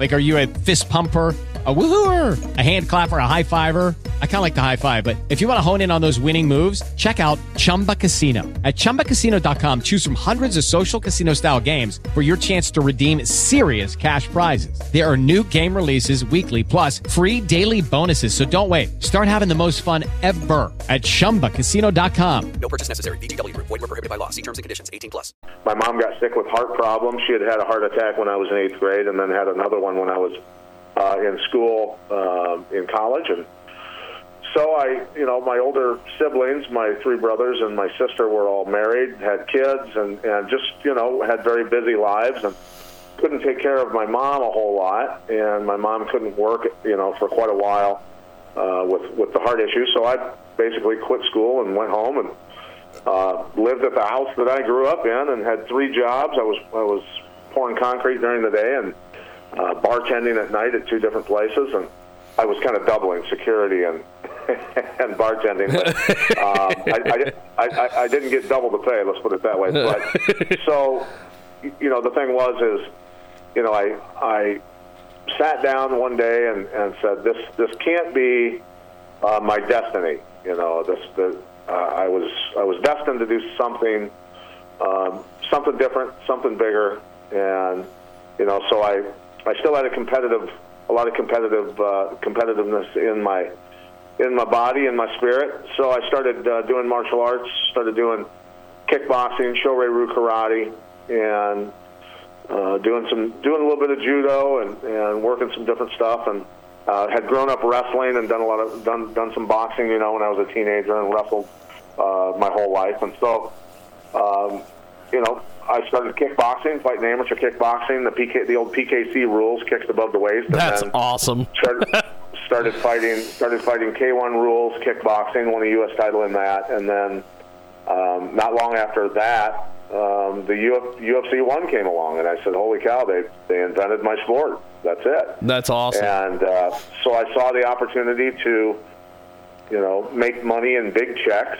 Like, are you a fist pumper? A woohooer, a hand clapper, a high fiver. I kind of like the high five, but if you want to hone in on those winning moves, check out Chumba Casino. At ChumbaCasino.com, choose from hundreds of social casino style games for your chance to redeem serious cash prizes. There are new game releases weekly, plus free daily bonuses. So don't wait. Start having the most fun ever at ChumbaCasino.com. No purchase necessary. VGW Group. Void were prohibited by law. See terms and conditions. 18 plus. My mom got sick with heart problems. She had had a heart attack when I was in eighth grade, and then had another one when I was uh, in school uh, in college. And so I, you know, my older siblings, my three brothers and my sister were all married, had kids, and and just you know had very busy lives and couldn't take care of my mom a whole lot, and my mom couldn't work, you know, for quite a while uh, with with the heart issue. So I basically quit school and went home and uh, lived at the house that I grew up in and had three jobs. I was I was pouring concrete during the day and uh, bartending at night at two different places, and I was kind of doubling security and and bartending. But, um, I, I, I, I didn't get double the pay. Let's put it that way. But so, you know, the thing was is, you know, I I sat down one day and, and said, this this can't be uh, my destiny. You know, this the uh, I was I was destined to do something um, something different, something bigger, and you know, so I I still had a competitive a lot of competitive uh, competitiveness in my in my body and my spirit. So I started uh, doing martial arts, started doing kickboxing, Shorin-ryu karate, and uh, doing some doing a little bit of judo and, and working some different stuff and uh, had grown up wrestling and done a lot of done done some boxing you know when I was a teenager and wrestled uh, my whole life and so um, you know I started kickboxing fighting amateur kickboxing the PK the old PKC rules kicks above the waist That's awesome. started, started fighting started fighting K1 rules kickboxing won a U.S. title in that and then um, not long after that um, the Uf- UFC one came along and I said holy cow they they invented my sport that's it That's awesome. and uh, so I saw the opportunity to you know make money in big checks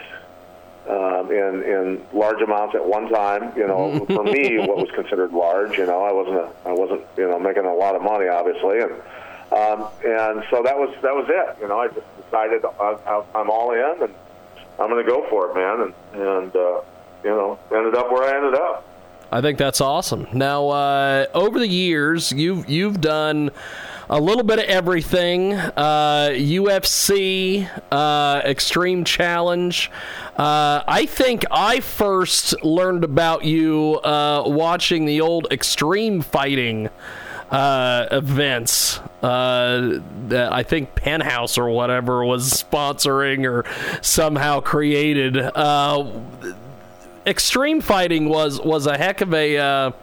um, in in large amounts at one time. You know, for me, what was considered large. You know, I wasn't a, I wasn't you know making a lot of money, obviously, and um, and so that was that was it. You know, I just decided I, I, I'm all in, and I'm going to go for it, man, and and uh, you know ended up where I ended up. I think that's awesome. Now, uh, over the years, you've you've done a little bit of everything: uh, UFC, uh, Extreme Challenge. Uh, I think I first learned about you uh, watching the old Extreme Fighting uh, events uh, that I think Penthouse or whatever was sponsoring or somehow created. Extreme fighting was was a heck of a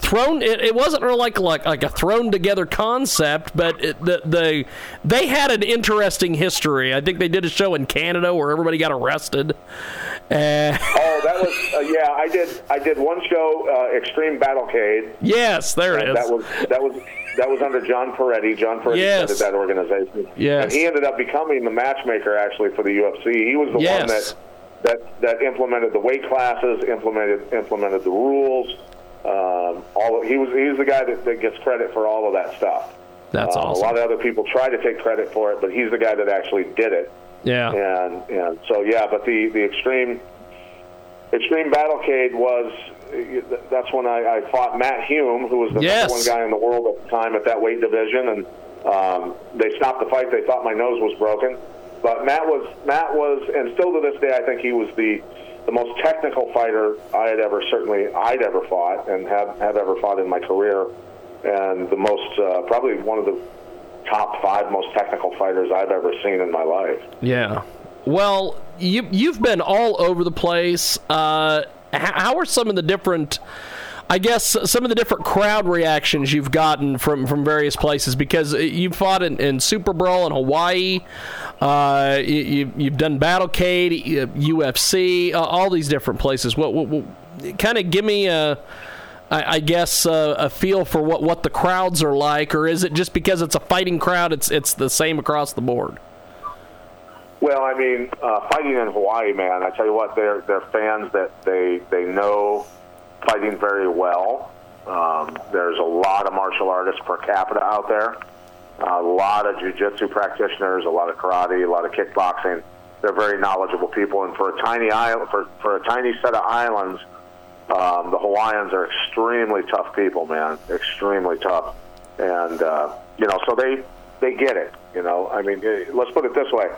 thrown. It, it wasn't really like like like a thrown together concept, but it, the the they had an interesting history. I think they did a show in Canada where everybody got arrested. Uh, Oh, that was uh, yeah. I did I did one show, uh, Extreme Battlecade. yes, there it is. That was that was that was under John Peretti. John Peretti Yes. started that organization. Yes. And he ended up becoming the matchmaker actually for the UFC. He was the one that that that implemented the weight classes, implemented implemented the rules. Um, all he was he's the guy that, that gets credit for all of that stuff. That's Uh, awesome. A lot of other people try to take credit for it, but he's the guy that actually did it. yeah. And and so yeah, but the the extreme extreme battlecade was that's when I, I fought Matt Hume, who was the Yes. number one guy in the world at the time at that weight division, and um, they stopped the fight. They thought my nose was broken, but Matt was Matt was, and still to this day, I think he was the the most technical fighter I had ever certainly I'd ever fought and have have ever fought in my career, and the most uh, probably one of the top five most technical fighters I've ever seen in my life. Yeah. Well, you you've been all over the place. Uh, how are some of the different? I guess some of the different crowd reactions you've gotten from, from various places because you fought in, in Super Brawl in Hawaii, uh, you, you've done Battlecade, uh, UFC, uh, all these different places. What, what, what kind of give me a, I, I guess uh, a feel for what, what the crowds are like, or is it just because it's a fighting crowd, it's it's the same across the board? Well, I mean, uh, fighting in Hawaii, man. I tell you what, they're they're fans that they they know fighting very well. Um, there's a lot of martial artists per capita out there. A lot of jujitsu practitioners, a lot of karate, a lot of kickboxing. They're very knowledgeable people, and for a tiny island, for, for a tiny set of islands, um, the Hawaiians are extremely tough people, man. Extremely tough, and uh, you know, so they they get it. You know, I mean, eh, let's put it this way: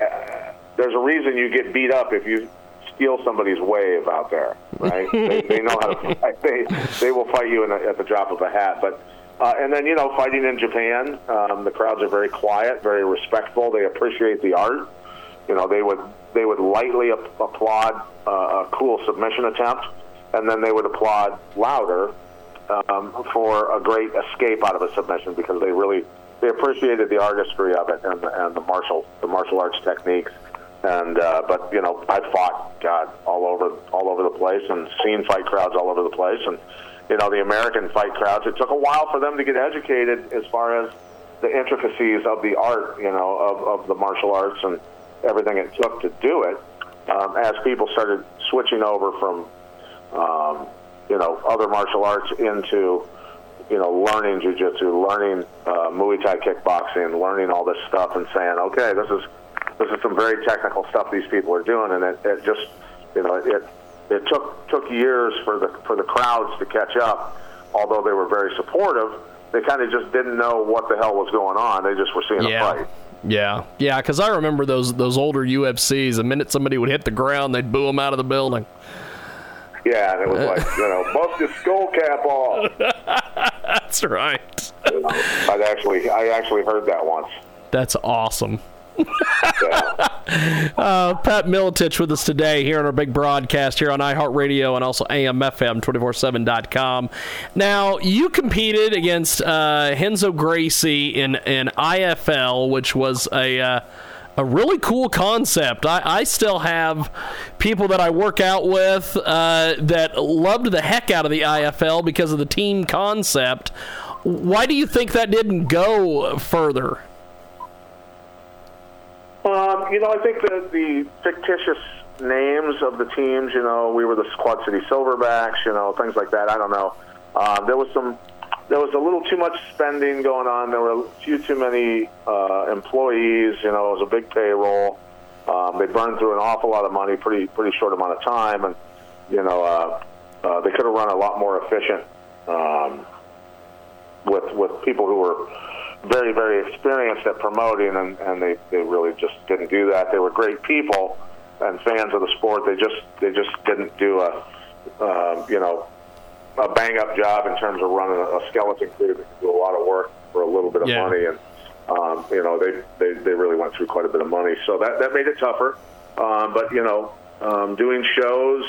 uh, there's a reason you get beat up if you steal somebody's wave out there, right? they, they know how to fight. They they will fight you in a, at the drop of a hat. But uh, and then you know, fighting in Japan, um, the crowds are very quiet, very respectful. They appreciate the art. You know, they would they would lightly ap- applaud uh, a cool submission attempt, and then they would applaud louder um, for a great escape out of a submission because they really they appreciated the artistry of it and, the- and the martial the martial arts techniques. And uh, but you know, I fought God all over all over the place and seen fight crowds all over the place. And you know, the American fight crowds. It took a while for them to get educated as far as the intricacies of the art, you know, of, of the martial arts and everything it took to do it. Um, as people started switching over from um, you know, other martial arts into, you know, learning jujitsu, learning uh, Muay Thai kickboxing, learning all this stuff, and saying, okay, this is this is some very technical stuff these people are doing, and it, it just, you know, it it took took years for the for the crowds to catch up. Although they were very supportive, they kind of just didn't know what the hell was going on. They just were seeing Yeah. a fight. Yeah, yeah, because I remember those those older UFCs. The minute somebody would hit the ground, they'd boo them out of the building. Yeah, and it was like, you know, bust his skull cap off. That's right. I'd actually, I actually heard that once. That's awesome. Uh, Pat Miletich with us today here on our big broadcast here on iHeartRadio and also AMFM247.com. Now, you competed against uh, Henzo Gracie in, in IFL, which was a. Uh, a really cool concept. I, I still have people that I work out with uh, that loved the heck out of the IFL because of the team concept. Why do you think that didn't go further? Um, you know, I think that the fictitious names of the teams, you know, we were the Quad City Silverbacks, you know, things like that. I don't know. Uh, there was some, there was a little too much spending going on. There were a few too many uh, employees. You know, it was a big payroll. Um, they burned through an awful lot of money pretty pretty short amount of time, and you know, uh, uh, they could have run a lot more efficient um, with with people who were very, very experienced at promoting, and, and they, they really just didn't do that. They were great people and fans of the sport. They just they just didn't do a um, you know a bang up job in terms of running a, a skeleton crew that could do a lot of work for a little bit of Yeah. money, and um, you know they, they they really went through quite a bit of money. So that that made it tougher. Um, but you know, um, doing shows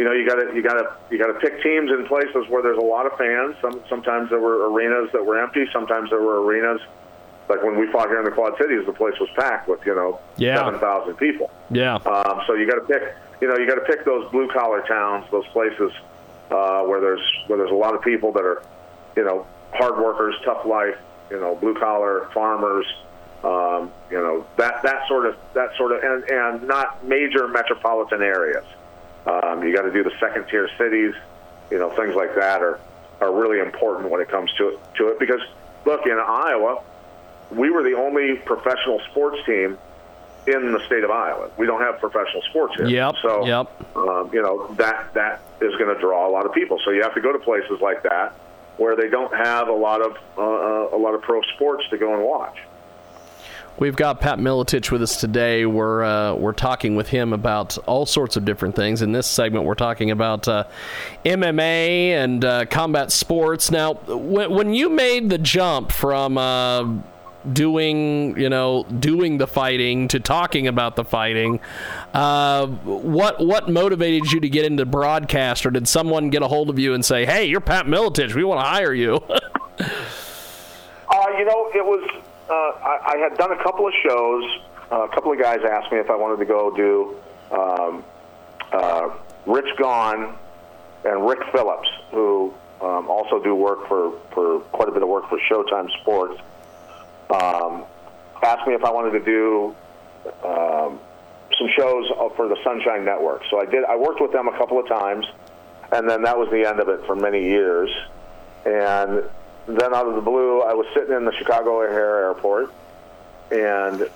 you know, you got to you got to you got to pick teams in places where there's a lot of fans. Some sometimes there were arenas that were empty. Sometimes there were arenas like when we fought here in the Quad Cities, the place was packed with you know Yeah. seven thousand people. Yeah. Um, so you got to pick you know you got to pick those blue collar towns, those places uh, where there's where there's a lot of people that are you know hard workers, tough life, you know blue collar farmers. Um, you know that that sort of that sort of and, and not major metropolitan areas. Um, you got to do the second tier cities, you know, things like that are are really important when it comes to it, to it because look in Iowa, we were the only professional sports team in the state of Iowa. We don't have professional sports here. Yep, So yep. um, you know that that is going to draw a lot of people. So you have to go to places like that where they don't have a lot of uh, uh, a lot of pro sports to go and watch. We've got Pat Miletich with us today. We're uh, we're talking with him about all sorts of different things. In this segment, we're talking about uh, MMA and uh, combat sports. Now, when, when you made the jump from uh, doing you know doing the fighting to talking about the fighting, uh, what what motivated you to get into broadcast, or did someone get a hold of you and say, "Hey, you're Pat Miletich. We want to hire you"? Uh, you know, it was. Uh, I, I had done a couple of shows. Uh, a couple of guys asked me if I wanted to go do um, uh, Rich Gone and Rick Phillips, who um, also do work for, for quite a bit of work for Showtime Sports. Um, asked me if I wanted to do um, some shows for the Sunshine Network. So I did. I worked with them a couple of times, and then that was the end of it for many years. And then out of the blue, I was sitting in the Chicago O'Hare Airport, and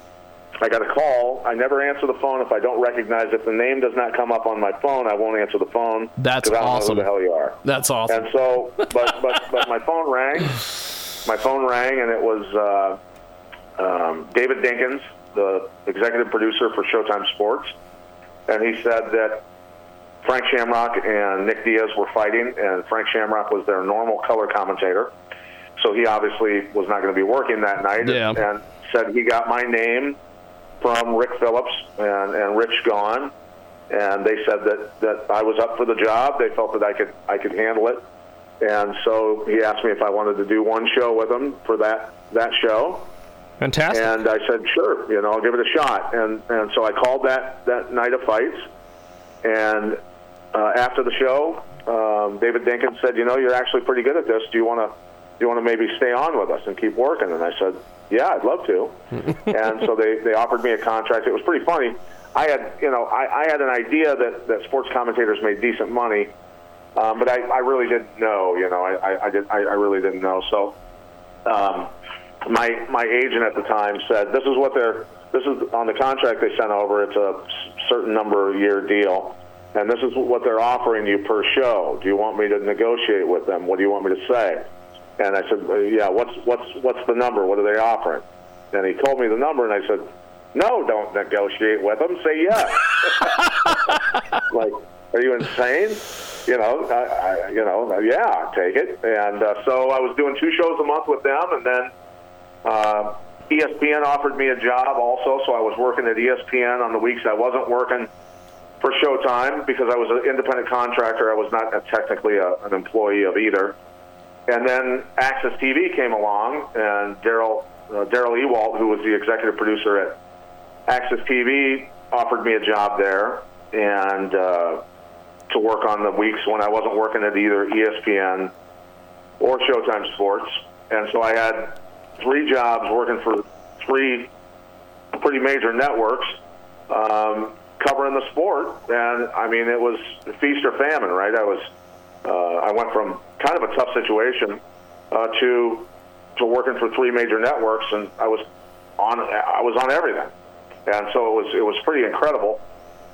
I got a call. I never answer the phone if I don't recognize. It. If the name does not come up on my phone, I won't answer the phone. That's I don't awesome. know who the hell you are. That's awesome. And so, but but but my phone rang. My phone rang, and it was uh, um, David Dinkins, the executive producer for Showtime Sports, and he said that Frank Shamrock and Nick Diaz were fighting, and Frank Shamrock was their normal color commentator, so he obviously was not going to be working that night. Yeah. And, and said he got my name from Rick Phillips and, and Rich Gone, and they said that, that I was up for the job. They felt that I could I could handle it, and so he asked me if I wanted to do one show with him for that that show. Fantastic. And I said, sure, you know, I'll give it a shot. And and so I called that that night of fights, and uh, after the show, um, David Dinkins said, you know, you're actually pretty good at this. Do you want to do you want to maybe stay on with us and keep working? And I said, yeah, I'd love to. and so they they offered me a contract. It was pretty funny. I had you know I, I had an idea that that sports commentators made decent money. Um, but I, I really didn't know, you know, I, I, I, did, I, I really didn't know. So, um, my my agent at the time said, "This is what they're. This is on the contract they sent over. It's a certain number of year deal, and this is what they're offering you per show. Do you want me to negotiate with them? What do you want me to say?" And I said, "Uh, "Yeah. What's what's what's the number? What are they offering?" And he told me the number, and I said, "No, don't negotiate with them. Say yes." like, are you insane? You know, I, I, you know, yeah, take it. And uh, so I was doing two shows a month with them, and then uh, ESPN offered me a job also. So I was working at ESPN on the weeks I wasn't working for Showtime because I was an independent contractor. I was not uh technically a, an employee of either. And then AXS TV came along, and Daryl uh, Daryl Ewald, who was the executive producer at AXS TV, offered me a job there, and uh, to work on the weeks when I wasn't working at either ESPN or Showtime Sports. And so I had three jobs working for three pretty major networks, um, covering the sport. And I mean, it was feast or famine, right? I was, uh, I went from kind of a tough situation uh, to to working for three major networks, and I was on I was on everything, and so it was it was pretty incredible.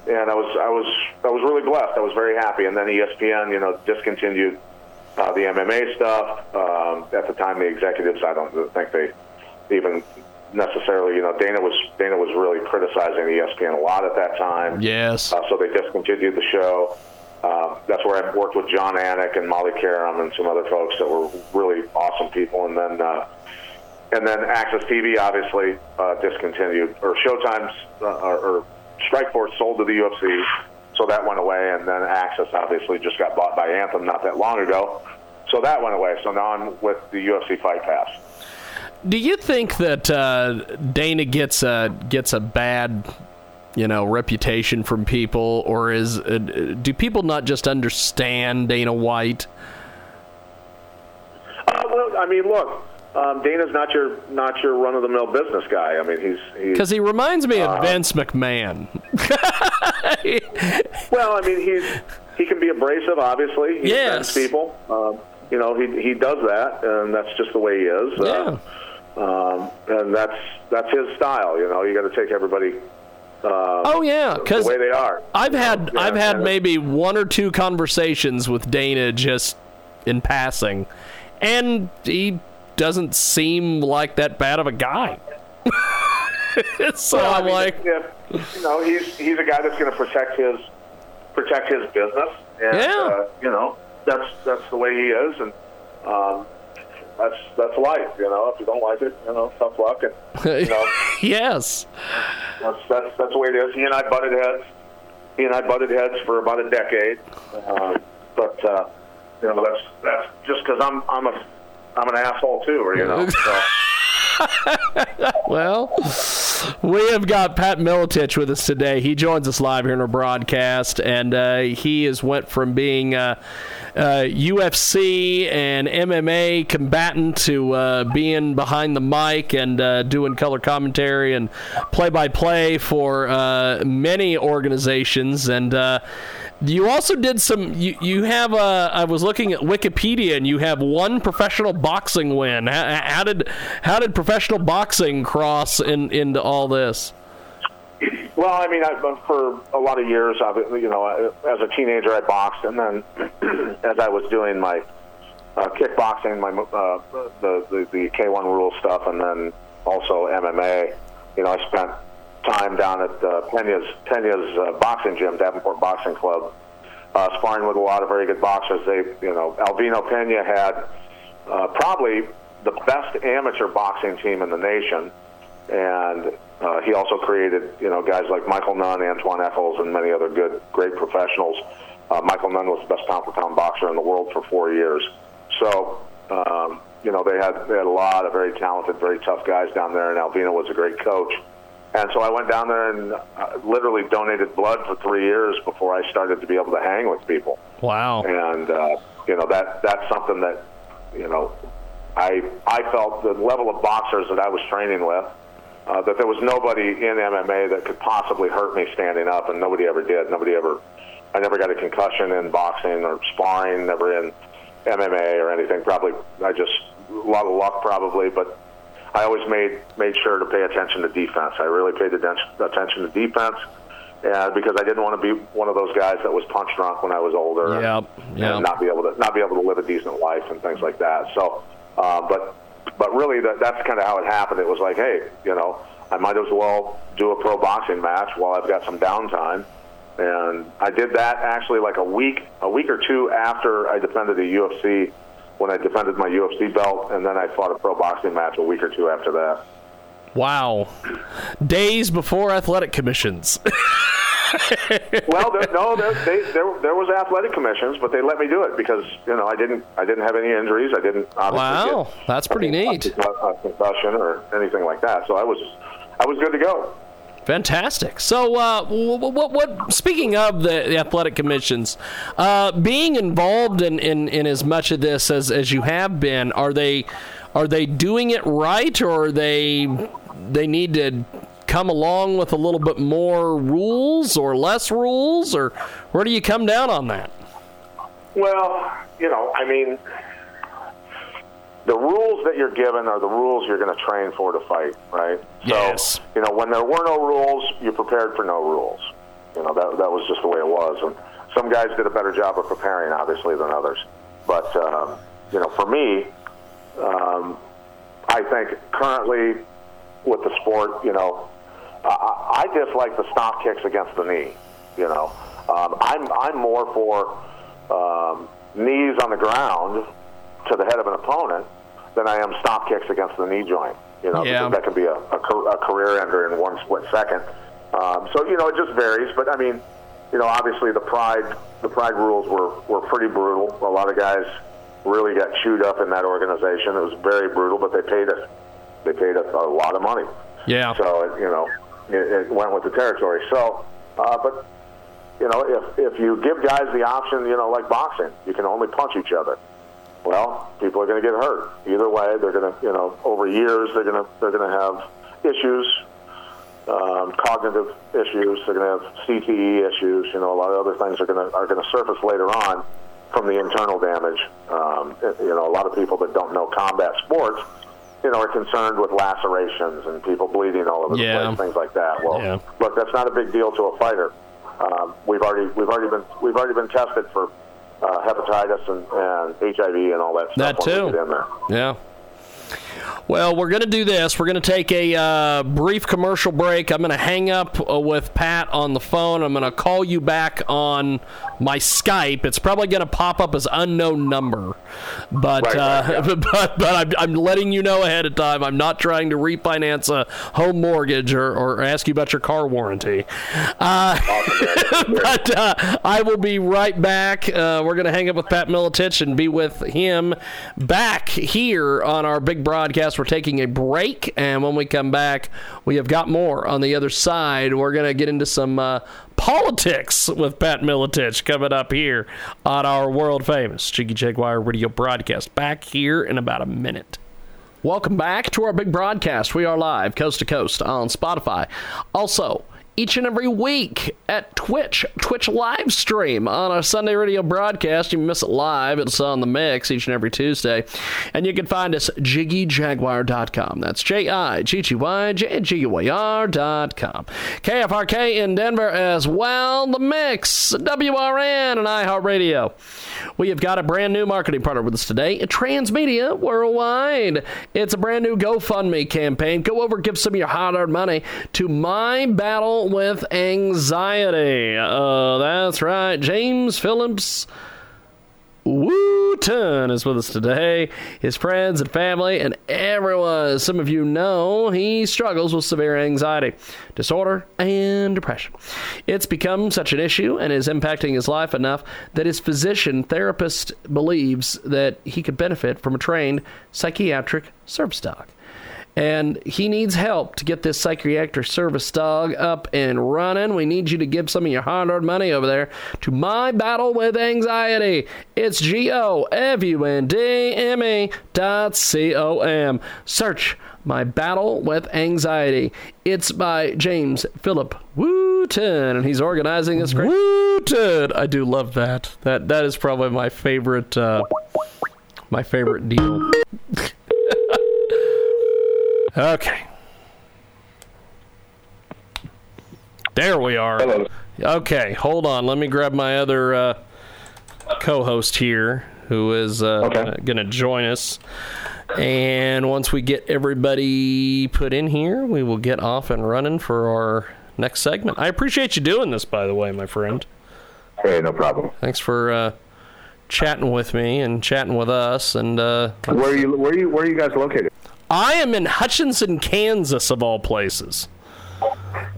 And I was I was I was really blessed. I was very happy. And then ESPN, you know, discontinued uh, the MMA stuff. Um, at the time, the executives, I don't think they even necessarily, you know, Dana was Dana was really criticizing ESPN a lot at that time. yes. Uh, so they discontinued the show. Uh, that's where I worked with Jon Anik and Molly Qerim and some other folks that were really awesome people. And then, uh, and then AXS TV obviously uh, discontinued, or Showtime's uh, or, or Strikeforce sold to the UFC, so that went away. And then AXS obviously just got bought by Anthem not that long ago, so that went away. So now I'm with the UFC Fight Pass. Do you think that uh, Dana gets a gets a bad, you know, reputation from people, or is uh, do people not just understand Dana White? Uh, well, I mean, look, um, Dana's not your not your run of the mill business guy. I mean, he's he's Because he reminds me Uh, of Vince McMahon. Well, I mean, he's he can be abrasive. Obviously, he Yes. people. Um, you know, he he does that, and that's just the way he is. Yeah. Uh, um, and that's that's his style. You know, you got to take everybody uh, Oh yeah, because the way they are. I've had Yeah, I've had maybe one or two conversations with Dana just in passing, and he doesn't seem like that bad of a guy. so Well, I I'm mean, like, if, you know, he's he's a guy that's going to protect his protect his business, and Yeah. uh, you know, that's that's the way he is, and um, that's that's life. You know, if you don't like it, you know, tough luck, and you know. yes, That's, that's that's the way it is. He and I butted heads. He and I butted heads for about a decade. Um, but uh, you know, that's that's just because I'm I'm a I'm an asshole too, or you know. So, Well, we have got Pat Miletich with us today. He joins us live here in our broadcast, and uh, he has went from being uh, uh, UFC and MMA combatant to uh, being behind the mic and uh, doing color commentary and play-by-play for uh, many organizations. And uh, You also did some. You you have. Uh, I was looking at Wikipedia, and you have one professional boxing win. How, how did how did professional boxing cross in, into all this? Well, I mean, I, for a lot of years, I, you know, as a teenager, I boxed, and then as I was doing my uh, kickboxing, my uh, the, the the K1 rule stuff, and then also MMA, you know, I spent time down at uh, Pena's Pena's uh, boxing gym, Davenport Boxing Club, uh, sparring with a lot of very good boxers. They, you know, Alvino Pena had uh, probably the best amateur boxing team in the nation, and uh, he also created, you know, guys like Michael Nunn, Antoine Echols, and many other good, great professionals. Uh, Michael Nunn was the best pound for pound boxer in the world for four years. So, um, you know, they had they had a lot of very talented, very tough guys down there, and Alvino was a great coach. And so I went down there and uh, literally donated blood for three years before I started to be able to hang with people. Wow. And uh, you know that that's something that you know I I felt the level of boxers that I was training with uh, that there was nobody in MMA that could possibly hurt me standing up, and nobody ever did. Nobody ever. I never got a concussion in boxing or sparring. Never in MMA or anything. Probably I just a lot of luck probably, but I always made made sure to pay attention to defense. I really paid attention to defense. And because I didn't want to be one of those guys that was punch drunk when I was older, yep, yep. and not be able to not be able to live a decent life and things like that. So, uh, but but really, that, that's kind of how it happened. It was like, hey, you know, I might as well do a pro boxing match while I've got some downtime. And I did that actually like a week, a week or two after I defended the UFC, when I defended my UFC belt, and then I fought a pro boxing match a week or two after that. Wow, days before athletic commissions. well, there, no, there, they, there, there was athletic commissions, but they let me do it because you know I didn't I didn't have any injuries. I didn't obviously wow, get, that's pretty neat. A, a concussion or anything like that, so I was I was good to go. Fantastic. So, uh, what, what, what, Speaking of the, the athletic commissions, uh, being involved in, in, in as much of this as, as you have been, are they are they doing it right, or are they they need to come along with a little bit more rules or less rules, or where do you come down on that? Well, you know, I mean, the rules that you're given are the rules you're going to train for to fight, right? Yes. So, you know, when there were no rules, you prepared for no rules. You know, that, that was just the way it was. And some guys did a better job of preparing, obviously, than others. But, um, you know, for me, um, I think currently with the sport, you know, I, I dislike the stop kicks against the knee. You know, um, I'm I'm more for um, knees on the ground to the head of an opponent than I am stop kicks against the knee joint. You know, yeah. because that can be a, a, a career ender in one split second. Um, so you know, it just varies. But I mean, you know, obviously the pride the pride rules were were pretty brutal. A lot of guys really got chewed up in that organization. It was very brutal, but they paid us they paid us a lot of money. Yeah. So you know, it, it went with the territory. So, uh, but you know, if if you give guys the option, you know, like boxing, you can only punch each other. Well, people are going to get hurt. Either way, they're going to, you know, over years they're going to they're going to have issues, um, cognitive issues. They're going to have CTE issues. You know, a lot of other things are going to are going to surface later on from the internal damage. Um, you know, a lot of people that don't know combat sports you know, are concerned with lacerations and people bleeding all over yeah. the place, things like that. Well, yeah. look, that's not a big deal to a fighter. Um, we've already we've already been we've already been tested for uh, hepatitis and, and HIV and all that stuff. That too. Yeah. Well, we're going to do this. We're going to take a uh, brief commercial break. I'm going to hang up uh, with Pat on the phone. I'm going to call you back on my Skype. It's probably going to pop up as unknown number, but right, uh, right, yeah. but, but I'm, I'm, letting you know ahead of time. I'm not trying to refinance a home mortgage or, or ask you about your car warranty. Uh, awesome, but uh, I will be right back. Uh, we're going to hang up with Pat Miletich and be with him back here on our big broadcast. We're taking a break, and when we come back, we have got more on the other side. We're going to get into some uh, politics with Pat Miletich coming up here on our world famous Jiggy Jaguar radio broadcast. Back here in about a minute. Welcome back to our big broadcast. We are live coast to coast on Spotify. Also, each and every week at Twitch, Twitch live stream on our Sunday radio broadcast. You miss it live, it's on the mix each and every Tuesday. And you can find us jiggyjaguar.com. That's J I G G Y J G Y R.com. KFRK in Denver as well. The mix, WRN and iHeartRadio. We have got a brand new marketing partner with us today, Transmedia Worldwide. It's a brand new GoFundMe campaign. Go over, give some of your hard earned money to My Battle with Anxiety. Uh, that's right. James Phillips. Wooten is with us today. His friends and family and everyone, some of you know, he struggles with severe anxiety, disorder, and depression. It's become such an issue and is impacting his life enough that his physician therapist believes that he could benefit from a trained psychiatric service dog and he needs help to get this psychiatric service dog up and running. We need you to give some of your hard earned money over there to My Battle with Anxiety. It's G O F U N D M E dot C O M. Search My Battle with Anxiety. It's by James Philip Wooten, and he's organizing this great. Wooten! I do love that. That That is probably my favorite. Uh, my favorite deal. Okay. There we are. Hello. Okay, hold on. Let me grab my other uh, co-host here, who is uh, Okay. going to join us. And once we get everybody put in here, we will get off and running for our next segment. I appreciate you doing this, by the way, my friend. Hey, no problem. Thanks for uh, chatting with me and chatting with us. And uh, Where are you? Where are you? Where are you guys located? I am in Hutchinson, Kansas, of all places.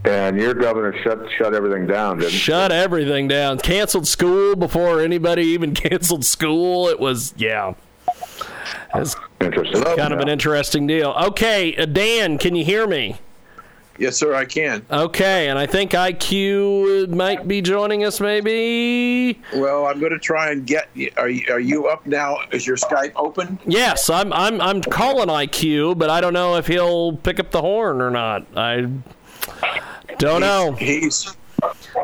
And your governor shut shut everything down, didn't? Shut everything down. Canceled school before anybody even canceled school. It was, yeah. That's Interesting. kind of an interesting deal. Okay, uh, Dan, can you hear me? Yes, sir, I can. Okay, and I think IQ might be joining us, maybe. Well, I'm going to try and get. Are you, are you up now? Is your Skype open? Yes, I'm. I'm. I'm calling IQ, but I don't know if he'll pick up the horn or not. I don't know. He's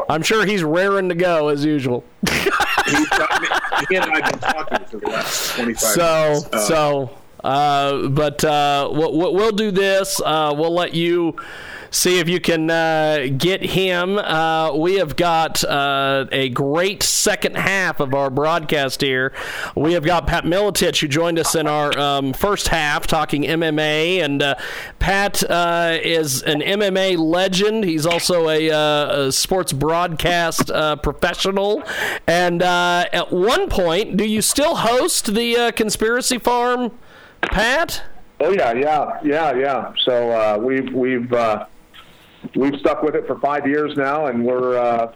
I'm sure he's raring to go as usual. he's got me, he and I have been talking for the last 25 So, minutes. Uh, so, uh, but uh, we'll, we'll do this. Uh, we'll let you see if you can uh, get him. Uh, we have got uh, a great second half of our broadcast here. We have got Pat Miletich, who joined us in our um, first half talking MMA. And uh, Pat uh, is an MMA legend. He's also a, uh, a sports broadcast professional. And at one point, do you still host the Conspiracy Farm, Pat? Oh yeah, yeah, yeah, yeah. So uh, we've we've uh, we've stuck with it for five years now, and we're uh,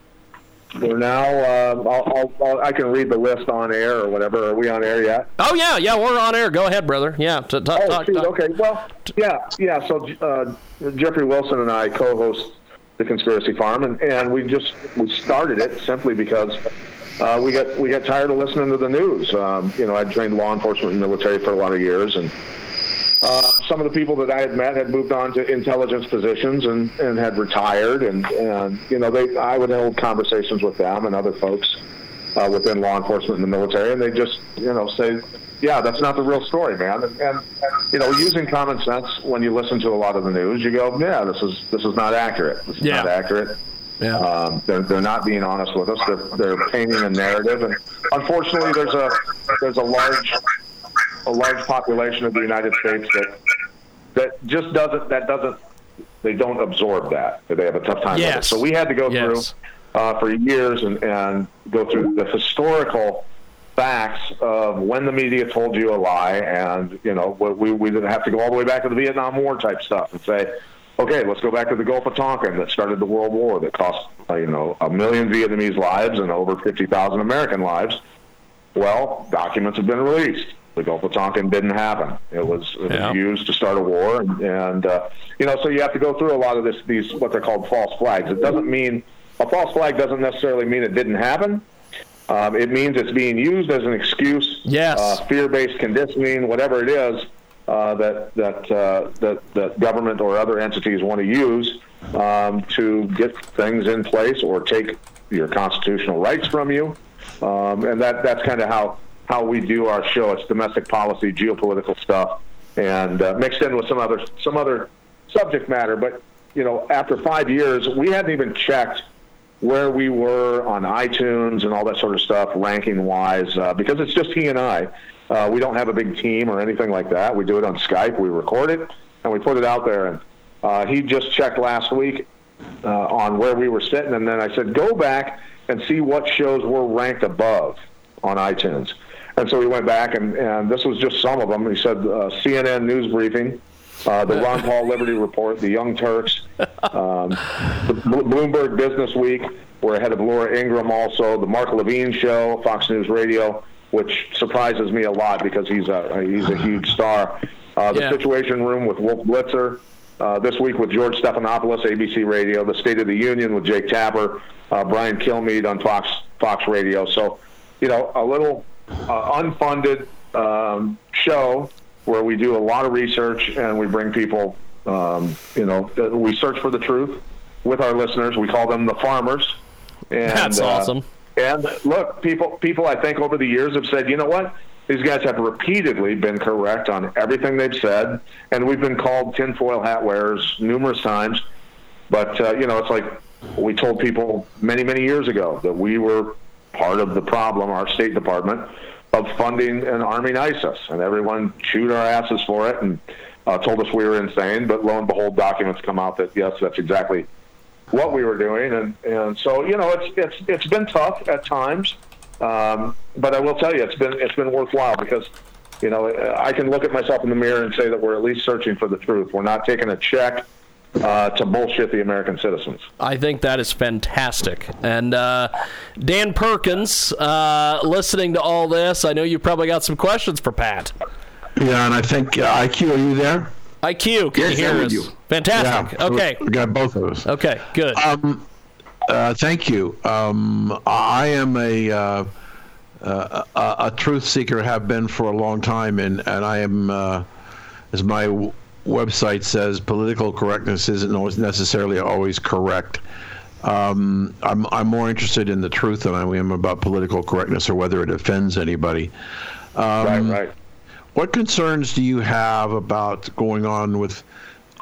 we're now. Uh, I'll, I'll, I'll, I can read the list on air or whatever. Are we on air yet? Oh yeah, yeah, we're on air. Go ahead, brother. Yeah, t- t- Oh, talk, shoot, talk. okay. Well, yeah, yeah. So uh, Jeffrey Wilson and I co-host the Conspiracy Farm, and, and we just we started it simply because uh, we got we got tired of listening to the news. Um, you know, I'd trained law enforcement and military for a lot of years, and uh, some of the people that I had met had moved on to intelligence positions and, and had retired, and, and you know, they I would hold conversations with them and other folks uh, within law enforcement and the military, and they just you know say, yeah, that's not the real story, man. And, and you know, using common sense when you listen to a lot of the news, you go, yeah, this is this is not accurate. This is Yeah. not accurate. Yeah. Um, they're, they're not being honest with us. They're, they're painting a narrative, and unfortunately, there's a there's a large a large population of the United States that that just doesn't that doesn't they don't absorb that. That they have a tough time with it. Yes. So we had to go Yes. through uh, for years and, and go through the historical facts of when the media told you a lie, and you know we we didn't have to go all the way back to the Vietnam War type stuff and say, okay, let's go back to the Gulf of Tonkin that started the World War that cost uh, you know a million Vietnamese lives and over fifty thousand American lives. Well, documents have been released. The Gulf of Tonkin didn't happen. It was, it was used to start a war, and, and uh, you know, so you have to go through a lot of this. These what they're called false flags. It doesn't mean a false flag doesn't necessarily mean it didn't happen. Um, it means it's being used as an excuse. Yes. Uh, fear-based conditioning, whatever it is uh, that that uh, that that government or other entities want to use um, to get things in place or take your constitutional rights from you. Um, and that that's kind of how how we do our show. It's domestic policy, geopolitical stuff, and uh, mixed in with some other some other subject matter. But you know, after five years, we hadn't even checked where we were on iTunes and all that sort of stuff, ranking wise, uh, because it's just he and I. Uh, we don't have a big team or anything like that. We do it on Skype. We record it and we put it out there. And uh, he just checked last week uh, on where we were sitting, and then I said, go back and see what shows were ranked above on iTunes. And so we went back, and, and this was just some of them. He said uh, CNN news briefing, uh, the Ron Paul Liberty Report, the Young Turks, um, the Bloomberg Business Week. We're ahead of Laura Ingraham also, the Mark Levin Show, Fox News Radio, which surprises me a lot because he's a he's a huge star. Uh, the Yeah. Situation Room with Wolf Blitzer. Uh, this week with George Stephanopoulos, ABC Radio. The State of the Union with Jake Tapper. Uh, Brian Kilmeade on Fox Fox Radio. So, you know, a little uh, unfunded um, show where we do a lot of research and we bring people. Um, you know, we search for the truth with our listeners. We call them the farmers. And, That's uh, awesome. and look, people, people, I think over the years have said, you know what? These guys have repeatedly been correct on everything they've said, and we've been called tinfoil hat wearers numerous times. But uh, you know, it's like we told people many, many years ago that we were part of the problem, our State Department, of funding and arming ISIS, and everyone chewed our asses for it and uh, told us we were insane. But lo and behold, documents come out that yes, that's exactly what we were doing, and and so you know, it's it's it's been tough at times, um, but I will tell you, it's been it's been worthwhile because you know I can look at myself in the mirror and say that we're at least searching for the truth. We're not taking a check uh, to bullshit the American citizens. I think that is fantastic. And uh, Dan Perkins, uh, listening to all this, I know you probably got some questions for Pat. Yeah, and I think uh, IQ, are you there? IQ, can Yes, you hear I'm with us? you. Fantastic. Yeah, Okay. We got both of us. Okay. Good. Um, uh, thank you. Um, I am a, uh, uh, a a truth seeker, have been for a long time, and and I am, uh, as my w- website says, political correctness isn't always necessarily always correct. Um, I'm I'm more interested in the truth than I am about political correctness or whether it offends anybody. right, right. What concerns do you have about going on with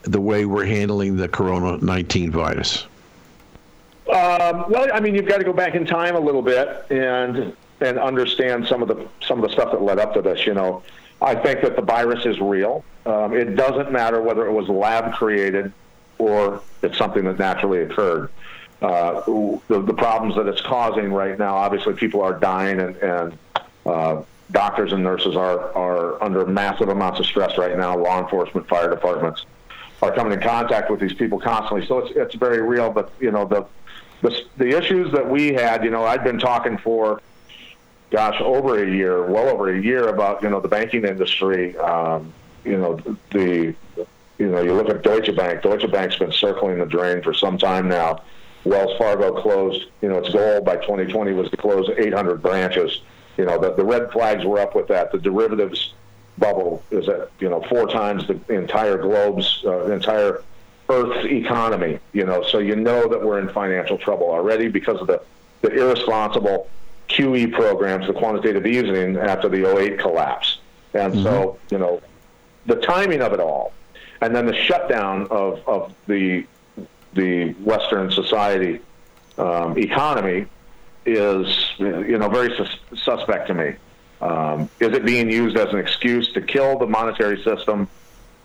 the way we're handling the Corona 19 virus? Um, well, I mean, you've got to go back in time a little bit and and understand some of the some of the stuff that led up to this. You know, I think that the virus is real. Um, it doesn't matter whether it was lab created or it's something that naturally occurred. Uh, the, the problems that it's causing right now, obviously, people are dying and, and uh, doctors and nurses are, are under massive amounts of stress right now. Law enforcement, fire departments are coming in contact with these people constantly. So it's, it's very real. But, you know, the, the, the issues that we had, you know, I'd been talking for, gosh, over a year, well over a year about, you know, the banking industry. Um, you know, the, you know, you look at Deutsche Bank. Deutsche Bank's been circling the drain for some time now. Wells Fargo closed, you know, its goal by 2020 was to close 800 branches. You know, the, the red flags were up with that. The derivatives bubble is at, you know, four times the entire globe's, uh, entire Earth's economy, you know, so you know that we're in financial trouble already because of the, the irresponsible QE programs, the quantitative easing after the 08 collapse. And so, you know, the timing of it all, and then the shutdown of, of the the Western society um, economy is you know very sus- suspect to me. Um, is it being used as an excuse to kill the monetary system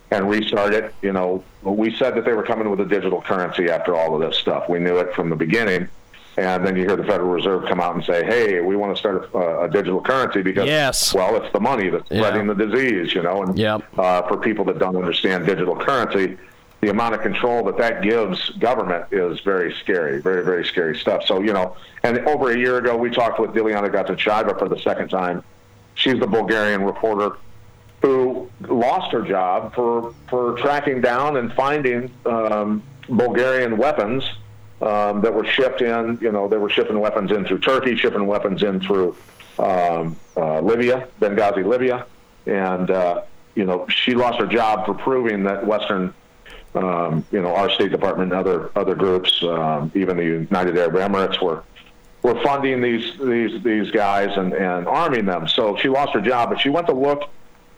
and restart it? You know, we said that they were coming with a digital currency after all of this stuff. We knew it from the beginning. And then you hear the Federal Reserve come out and say, "Hey, we want to start a, a digital currency because, Yes. well, it's the money that's Yeah. spreading the disease, you know." And Yep. uh, for people that don't understand digital currency, the amount of control that that gives government is very scary, very, very scary stuff. So, you know, and over a year ago, we talked with Dilyana Gaytandzhieva for the second time. She's the Bulgarian reporter who lost her job for, for tracking down and finding um, Bulgarian weapons um, that were shipped in. You know, they were shipping weapons in through Turkey, shipping weapons in through um, uh, Libya, Benghazi, Libya, and uh, you know she lost her job for proving that Western um, you know, our State Department and other other groups, um, even the United Arab Emirates, were were funding these these these guys and, and arming them. So she lost her job, but she went to look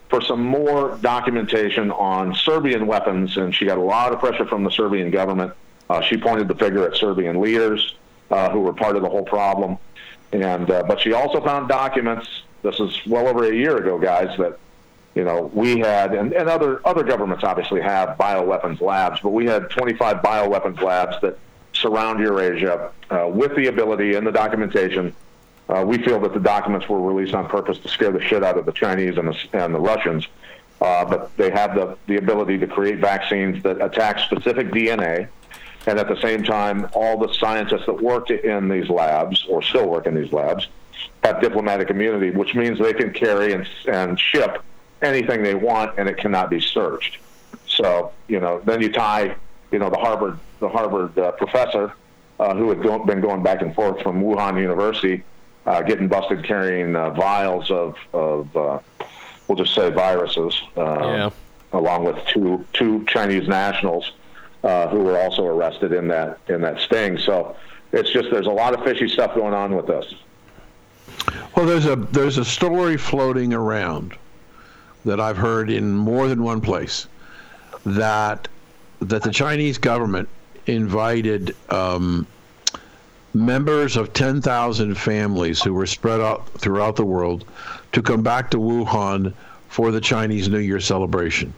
for some more documentation on Serbian weapons, and she got a lot of pressure from the Serbian government. Uh, she pointed the finger at Serbian leaders uh, who were part of the whole problem, and uh, but she also found documents. This is well over a year ago, guys. That you know we had, and, and other other governments obviously have bioweapons labs, but we had 25 bioweapons labs that surround Eurasia uh, with the ability and the documentation uh, we feel that the documents were released on purpose to scare the shit out of the Chinese and the, and the Russians. Uh, but they have the, the ability to create vaccines that attack specific DNA. And at the same time, all the scientists that worked in these labs, or still work in these labs, have diplomatic immunity, which means they can carry and, and ship anything they want, and it cannot be searched. So, you know, then you tie, you know, the Harvard the Harvard uh, professor uh, who had go- been going back and forth from Wuhan University uh, getting busted carrying uh, vials of, of uh, we'll just say viruses, um, Yeah. along with two two Chinese nationals uh, who were also arrested in that in that sting. So it's just there's a lot of fishy stuff going on with this. Well, there's a there's a story floating around that I've heard in more than one place that that the Chinese government invited um, members of 10,000 families who were spread out throughout the world to come back to Wuhan for the Chinese New Year celebration.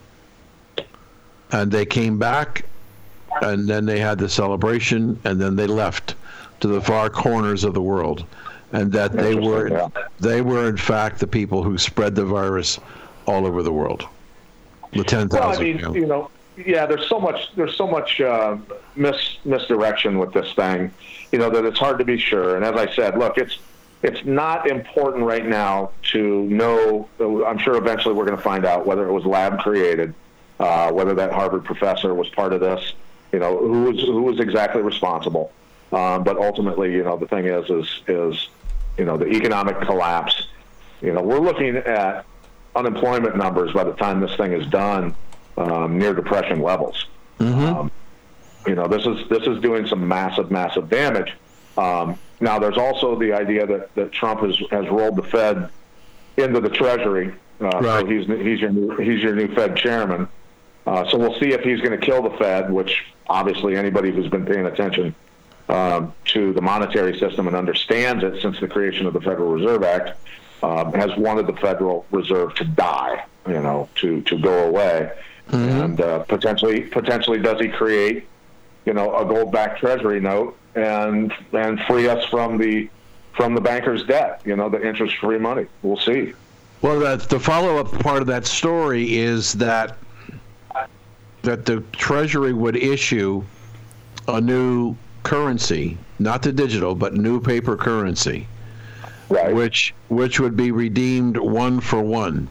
And they came back, and then they had the celebration, and then they left to the far corners of the world. And that they were, yeah. they were in fact the people who spread the virus all over the world. The 10,000 Well, I mean, families. you know, yeah, there's so much there's so much uh, mis misdirection with this thing, you know, that it's hard to be sure. And as I said, look, it's it's not important right now to know. I'm sure eventually we're going to find out whether it was lab created, uh, whether that Harvard professor was part of this, you know, who was who was exactly responsible. Um, but ultimately, you know, the thing is, is is you know, the economic collapse. You know, we're looking at unemployment numbers by the time this thing is done um, near depression levels. Um, you know, this is this is doing some massive, massive damage. Um, now, there's also the idea that, that Trump has has rolled the Fed into the Treasury. Uh, Right. So he's he's your new, he's your new Fed chairman. Uh, so we'll see if he's going to kill the Fed, which obviously anybody who's been paying attention um, to the monetary system and understands it since the creation of the Federal Reserve Act um, has wanted the Federal Reserve to die, you know, to to go away, and uh, potentially potentially does he create, you know, a gold-backed Treasury note and and free us from the from the bankers' debt, you know, the interest-free money. We'll see. Well, that the follow-up part of that story is that that the Treasury would issue a new currency, not the digital, but new paper currency, Right. which which would be redeemed one for one,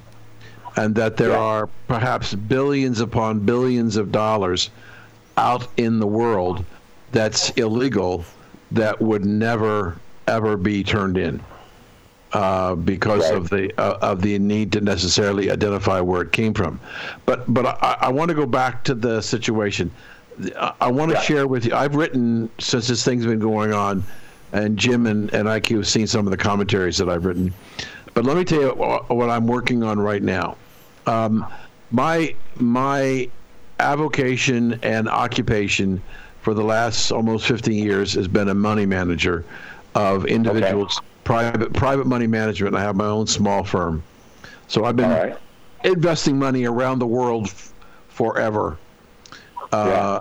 and that there Yeah. are perhaps billions upon billions of dollars out in the world that's illegal that would never ever be turned in uh, because Right. of the uh, of the need to necessarily identify where it came from. But but I, I want to go back to the situation. I, I want to Yeah. share with you. I've written since this thing's been going on, and Jim and, and IQ have seen some of the commentaries that I've written. But let me tell you what, what I'm working on right now. Um, my my avocation and occupation for the last almost 15 years has been a money manager of individuals private private money management. I have my own small firm. So i've been right. investing money around the world f- forever. Uh,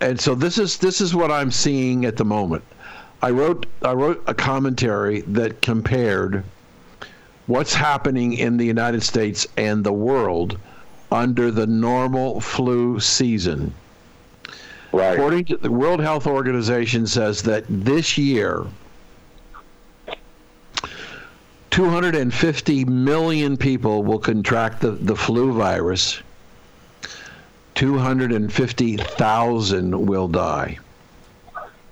and so this is this is what i'm seeing at the moment. I wrote i wrote a commentary that compared what's happening in the united states and the world under the normal flu season. Right. According to the World Health Organization says that this year 250 million people will contract the, the flu virus. 250,000 will die.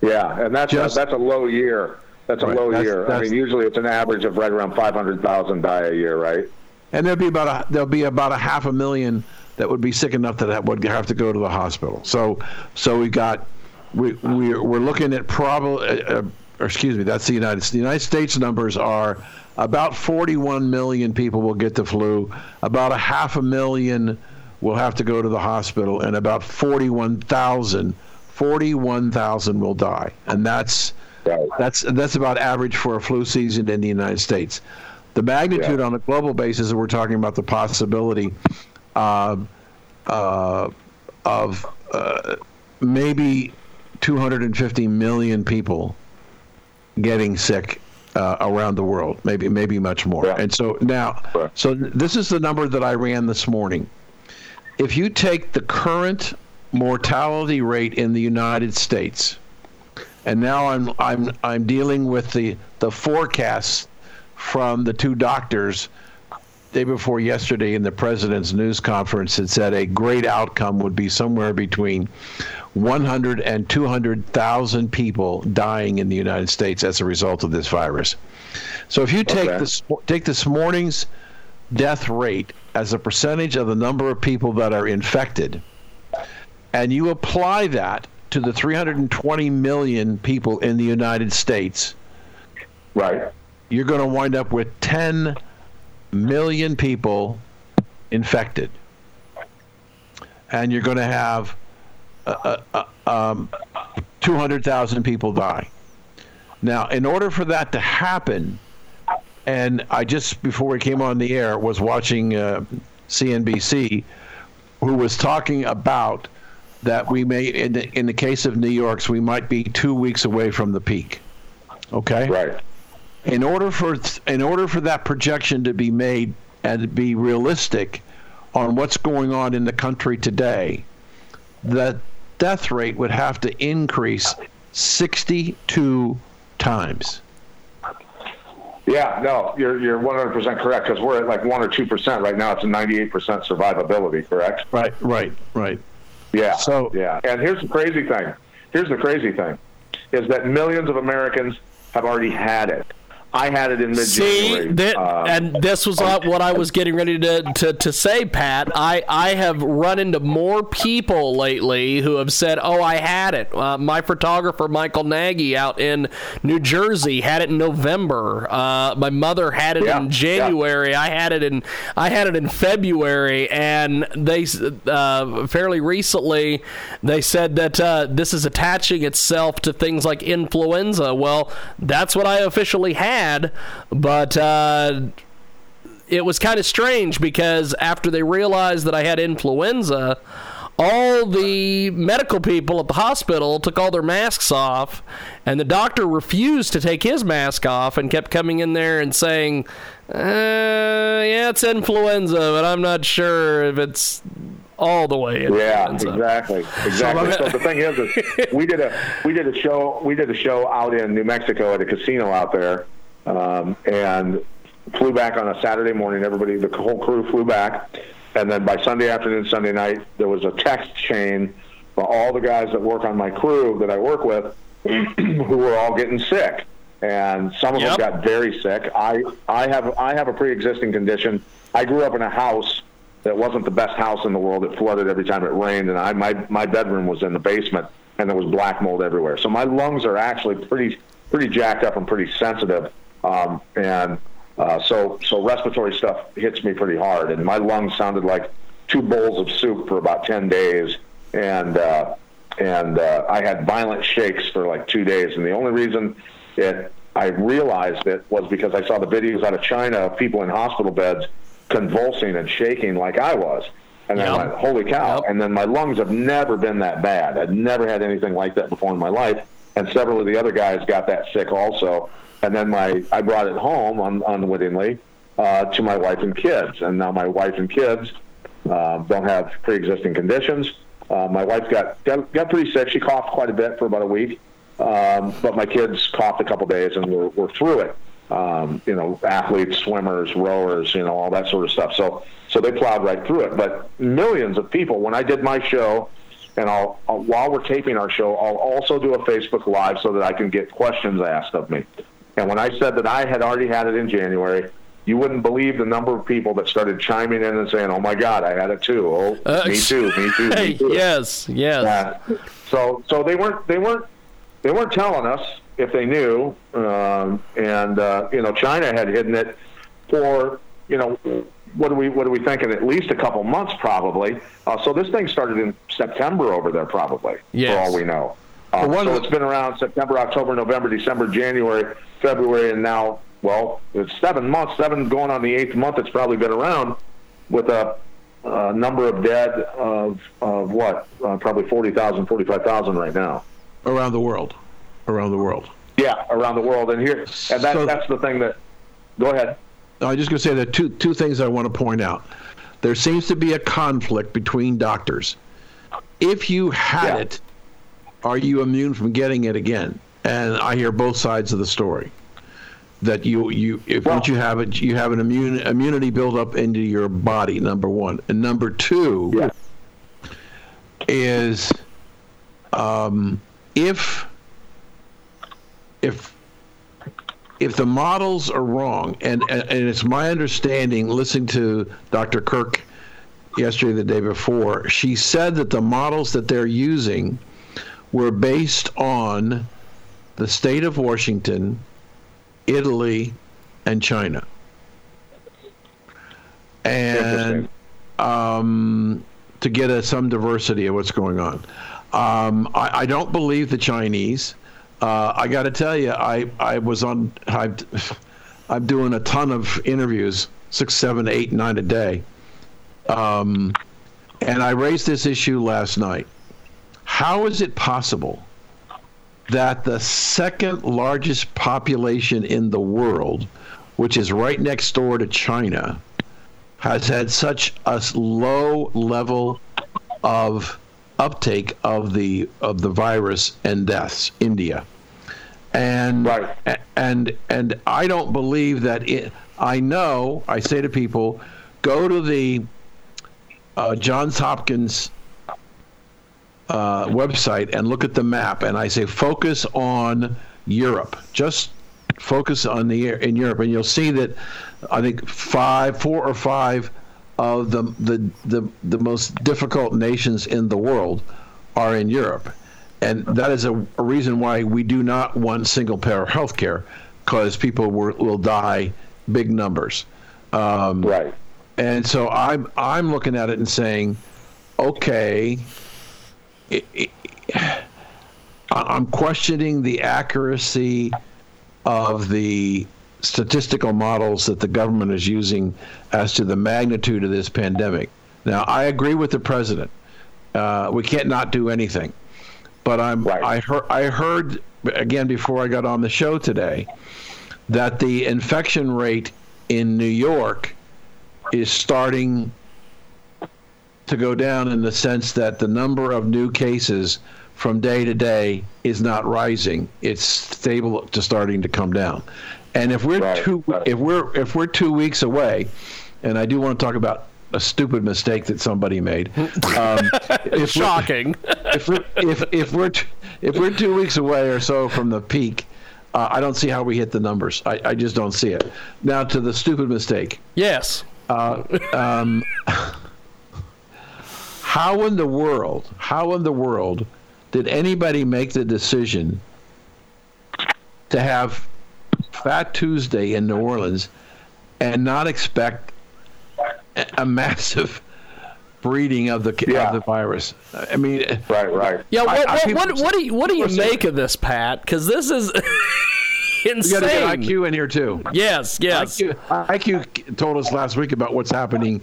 Yeah, and that's Just- a, that's a low year. That's a Right, low that's- year. I mean, usually it's an average of right around 500,000 die a year, right? And there'll be about a there'll be about a half a million that would be sick enough that would have to go to the hospital. So, so we got we we we're looking at probably. Uh, uh, excuse me, that's the United the United States numbers are about 41 million people will get the flu, about a half a million will have to go to the hospital, and about 41,000 41,000 will die, and that's right. that's that's about average for a flu season in the United States. The magnitude yeah. on a global basis, we're talking about the possibility uh, uh, of uh, maybe 250 million people getting sick uh, around the world, maybe maybe much more. Yeah. And so now, right. so this is the number that I ran this morning. If you take the current mortality rate in the United States. And now I'm I'm I'm dealing with the the forecasts from the two doctors day before yesterday in the president's news conference that said a great outcome would be somewhere between 100 and 200,000 people dying in the United States as a result of this virus. So if you take okay. this take this morning's death rate as a percentage of the number of people that are infected, and you apply that to the 320 million people in the United States, right? You're going to wind up with 10 million people infected, and you're going to have uh, uh, uh um, 200,000 people die. Now, in order for that to happen, and I just before we came on the air was watching uh, CNBC, who was talking about that we may, in the, in the case of New York's, we might be two weeks away from the peak. Okay. Right. In order for in order for that projection to be made and to be realistic on what's going on in the country today, the death rate would have to increase 62 times. Yeah, no, you're you're 100% correct because we're at like one or two percent right now. It's a 98% survivability, correct? Right, right, right. Yeah. So yeah, and here's the crazy thing. Here's the crazy thing, is that millions of Americans have already had it. I had it in mid January. See, uh, and this was what I was getting ready to, to, to say, Pat. I, I have run into more people lately who have said, "Oh, I had it." Uh, my photographer Michael Nagy out in New Jersey had it in November. Uh, my mother had it yeah, in January. Yeah. I had it in I had it in February, and they uh, fairly recently they said that uh, this is attaching itself to things like influenza. Well, that's what I officially had had, but uh, it was kind of strange because after they realized that I had influenza, all the medical people at the hospital took all their masks off, and the doctor refused to take his mask off and kept coming in there and saying, uh, "Yeah, it's influenza, but I'm not sure if it's." all the way. Yeah, exactly, exactly. So, the thing is, is, we did a we did a show we did a show out in New Mexico at a casino out there, um, and flew back on a Saturday morning. Everybody, the whole crew flew back, and then by Sunday afternoon, Sunday night, there was a text chain for all the guys that work on my crew that I work with, who were all getting sick, and some of yep. them got very sick. I I have I have a pre-existing condition. I grew up in a house that wasn't the best house in the world. It flooded every time it rained, and I my my bedroom was in the basement, and there was black mold everywhere. So my lungs are actually pretty pretty jacked up and pretty sensitive. Um, and uh, so, so respiratory stuff hits me pretty hard, and my lungs sounded like two bowls of soup for about ten days, and uh, and uh, I had violent shakes for like two days. And the only reason it I realized it was because I saw the videos out of China of people in hospital beds convulsing and shaking like I was. And yep. I went, holy cow. Yep. And then my lungs have never been that bad. I'd never had anything like that before in my life. And several of the other guys got that sick also and then my I brought it home un, unwittingly uh, to my wife and kids, and now my wife and kids uh, don't have pre-existing conditions. Uh, my wife got, got got pretty sick. She coughed quite a bit for about a week, um, but my kids coughed a couple days, and we're, we're through it. Um, you know, athletes, swimmers, rowers, you know, all that sort of stuff. So so they plowed right through it. But millions of people. When I did my show, and I'll, I'll, while we're taping our show, I'll also do a Facebook Live so that I can get questions asked of me. And when I said that I had already had it in January, you wouldn't believe the number of people that started chiming in and saying, "Oh my God, I had it too. Oh, Uh, me too, me too, me too." yes, yes. Yeah. So so they weren't they weren't they weren't telling us if they knew, um, and uh, you know China had hidden it for you know what are we what are we thinking at least a couple months probably. Uh, so this thing started in September over there probably Yes. for all we know. Uh, one so it's been around September, October, November, December, January, February, and now well it's seven months, seven going on the eighth month. It's probably been around with a uh, number of dead of of what uh, probably 40,000, 45,000 right now. around the world, around the world. Yeah, around the world, and here, and that, So- that's the thing that. Go ahead. I'm just going to say that two two things I want to point out. There seems to be a conflict between doctors. If you had Yeah. it, are you immune from getting it again? And I hear both sides of the story. That you you if Well- once you have it, you have an immune immunity build up into your body. Number one, and number two Yeah. is um, if if if the models are wrong, and, and, and it's my understanding, listening to Dr. Birx yesterday, the day before, she said that the models that they're using were based on the state of Washington, Italy, and China. And um, to get a, some diversity of what's going on. Um, I, I don't believe the Chinese. Uh, I got to tell you, I, I was on. I, I'm doing a ton of interviews, six, seven, eight, nine a day. Um, and I raised this issue last night. How is it possible that the second largest population in the world, which is right next door to China, has had such a low level of uptake of the of the virus and deaths India and Right. and and I don't believe that it I know I say to people go to the uh, Johns Hopkins uh, website and look at the map and I say focus on Europe. Just focus on the in Europe. And you'll see that I think five four or five of the the the, the most difficult nations in the world are in Europe. And that is a, a reason why we do not want single payer health care because people will, will die big numbers. Um, Right. and so I'm I'm looking at it and saying, okay, it, I'm questioning the accuracy of the statistical models that the government is using as to the magnitude of this pandemic. Now, I agree with the president. Uh, we can't not do anything, but I'm Right. I heard I heard again before I got on the show today that the infection rate in New York is starting to go down in the sense that the number of new cases from day to day is not rising. It's stable to starting to come down. And if we're Right, two if we're if we're two weeks away, and I do want to talk about a stupid mistake that somebody made. Um, if we're- Shocking. if we're if if we're t- if we're two weeks away or so from the peak, uh, I don't see how we hit the numbers. I, I just don't see it. Now to the stupid mistake. yes. Um, how in the world? How in the world did anybody make the decision to have Fat Tuesday in New Orleans and not expect a, a massive breeding of the Yeah. of the virus? I mean, Right. Right. Yeah. What, I- what, people- what, what do you what do you make of this, Pat? Because this is we got to get insane. IQ in here too. Yes. Yes. IQ, IQ told us last week about what's happening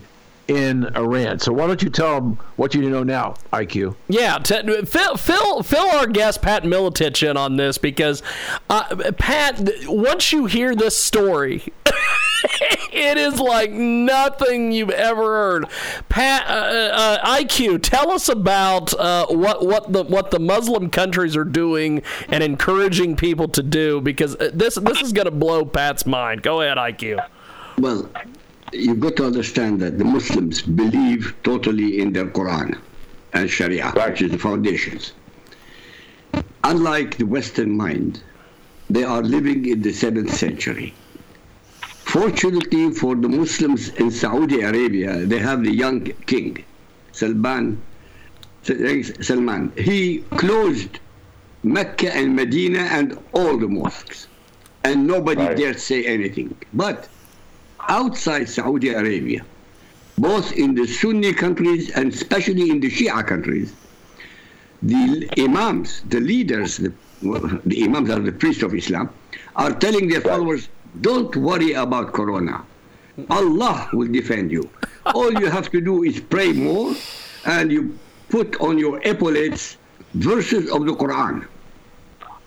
in Iran. So why don't you tell them what you know now, IQ? Yeah, t- fill, fill fill our guest Pat Miletich in on this because uh, Pat, once you hear this story, it is like nothing you've ever heard. Pat, uh, uh, IQ, tell us about uh, what what the what the Muslim countries are doing and encouraging people to do because uh, this this is going to blow Pat's mind. Go ahead, IQ. Well, you've got to understand that the Muslims believe totally in their Quran and Sharia, Right. which is the foundations. Unlike the Western mind, they are living in the seventh century. Fortunately for the Muslims in Saudi Arabia, they have the young king, Salman. Salman. He closed Mecca and Medina and all the mosques, and nobody Right. dared say anything. But outside Saudi Arabia, both in the Sunni countries and especially in the Shia countries, the imams, the leaders, the, the imams are the priests of Islam, are telling their followers, don't worry about Corona. Allah will defend you. All you have to do is pray more and you put on your epaulets verses of the Quran.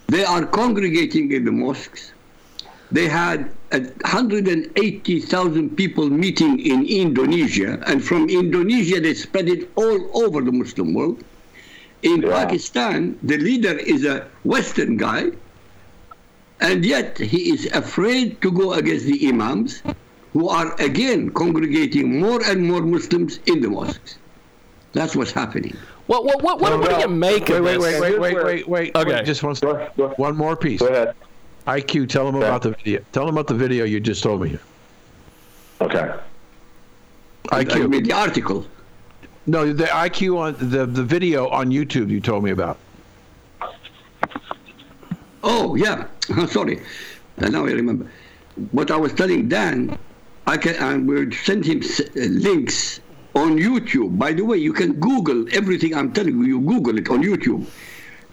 They are congregating in the mosques. They had 180,000 people meeting in Indonesia, and from Indonesia they spread it all over the Muslim world. In Yeah. Pakistan, the leader is a Western guy, and yet he is afraid to go against the imams, who are again congregating more and more Muslims in the mosques. That's what's happening. What what what, what, what do you make Wait, of wait, this? wait, wait, wait, wait, wait. wait. Okay. wait, Just one, Go go one more piece. Go ahead. IQ, tell them about the video. Tell them about the video you just told me. Okay. I IQ. mean, the article. No, the IQ on the the video on YouTube you told me about. Oh, yeah. Sorry. Uh, now I remember. What I was telling Dan, I can I will send him uh, links on YouTube. By the way, you can Google everything I'm telling you. You Google it on YouTube.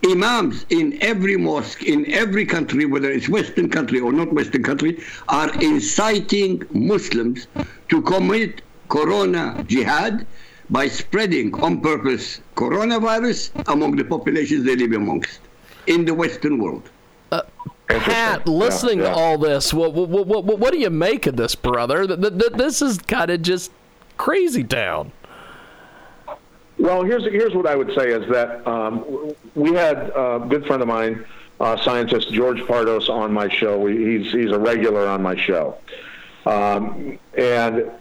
Imams in every mosque in every country, whether it's Western country or not Western country, are inciting Muslims to commit Corona jihad by spreading on purpose coronavirus among the populations they live amongst in the Western world. Uh, Pat, listening Yeah, to all this, what, what, what, what, what do you make of this, brother? Th- th- th- This is kind of just crazy town. Well, here's here's what I would say is that um, we had a good friend of mine, uh, scientist George Pardos, on my show. We, he's he's a regular on my show, um, and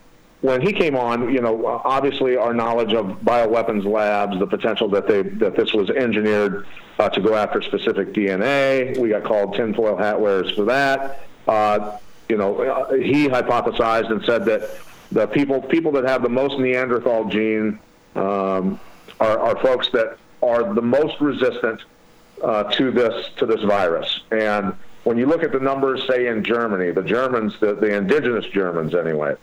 when he came on, you know, obviously our knowledge of bioweapons labs, the potential that they that this was engineered uh, to go after specific DNA. We got called tinfoil hat wearers for that. Uh, you know, uh, he hypothesized and said that the people people that have the most Neanderthal gene um, are, are folks that are the most resistant uh, to this to this virus. And when you look at the numbers, say in Germany, the Germans, the, the indigenous Germans anyway,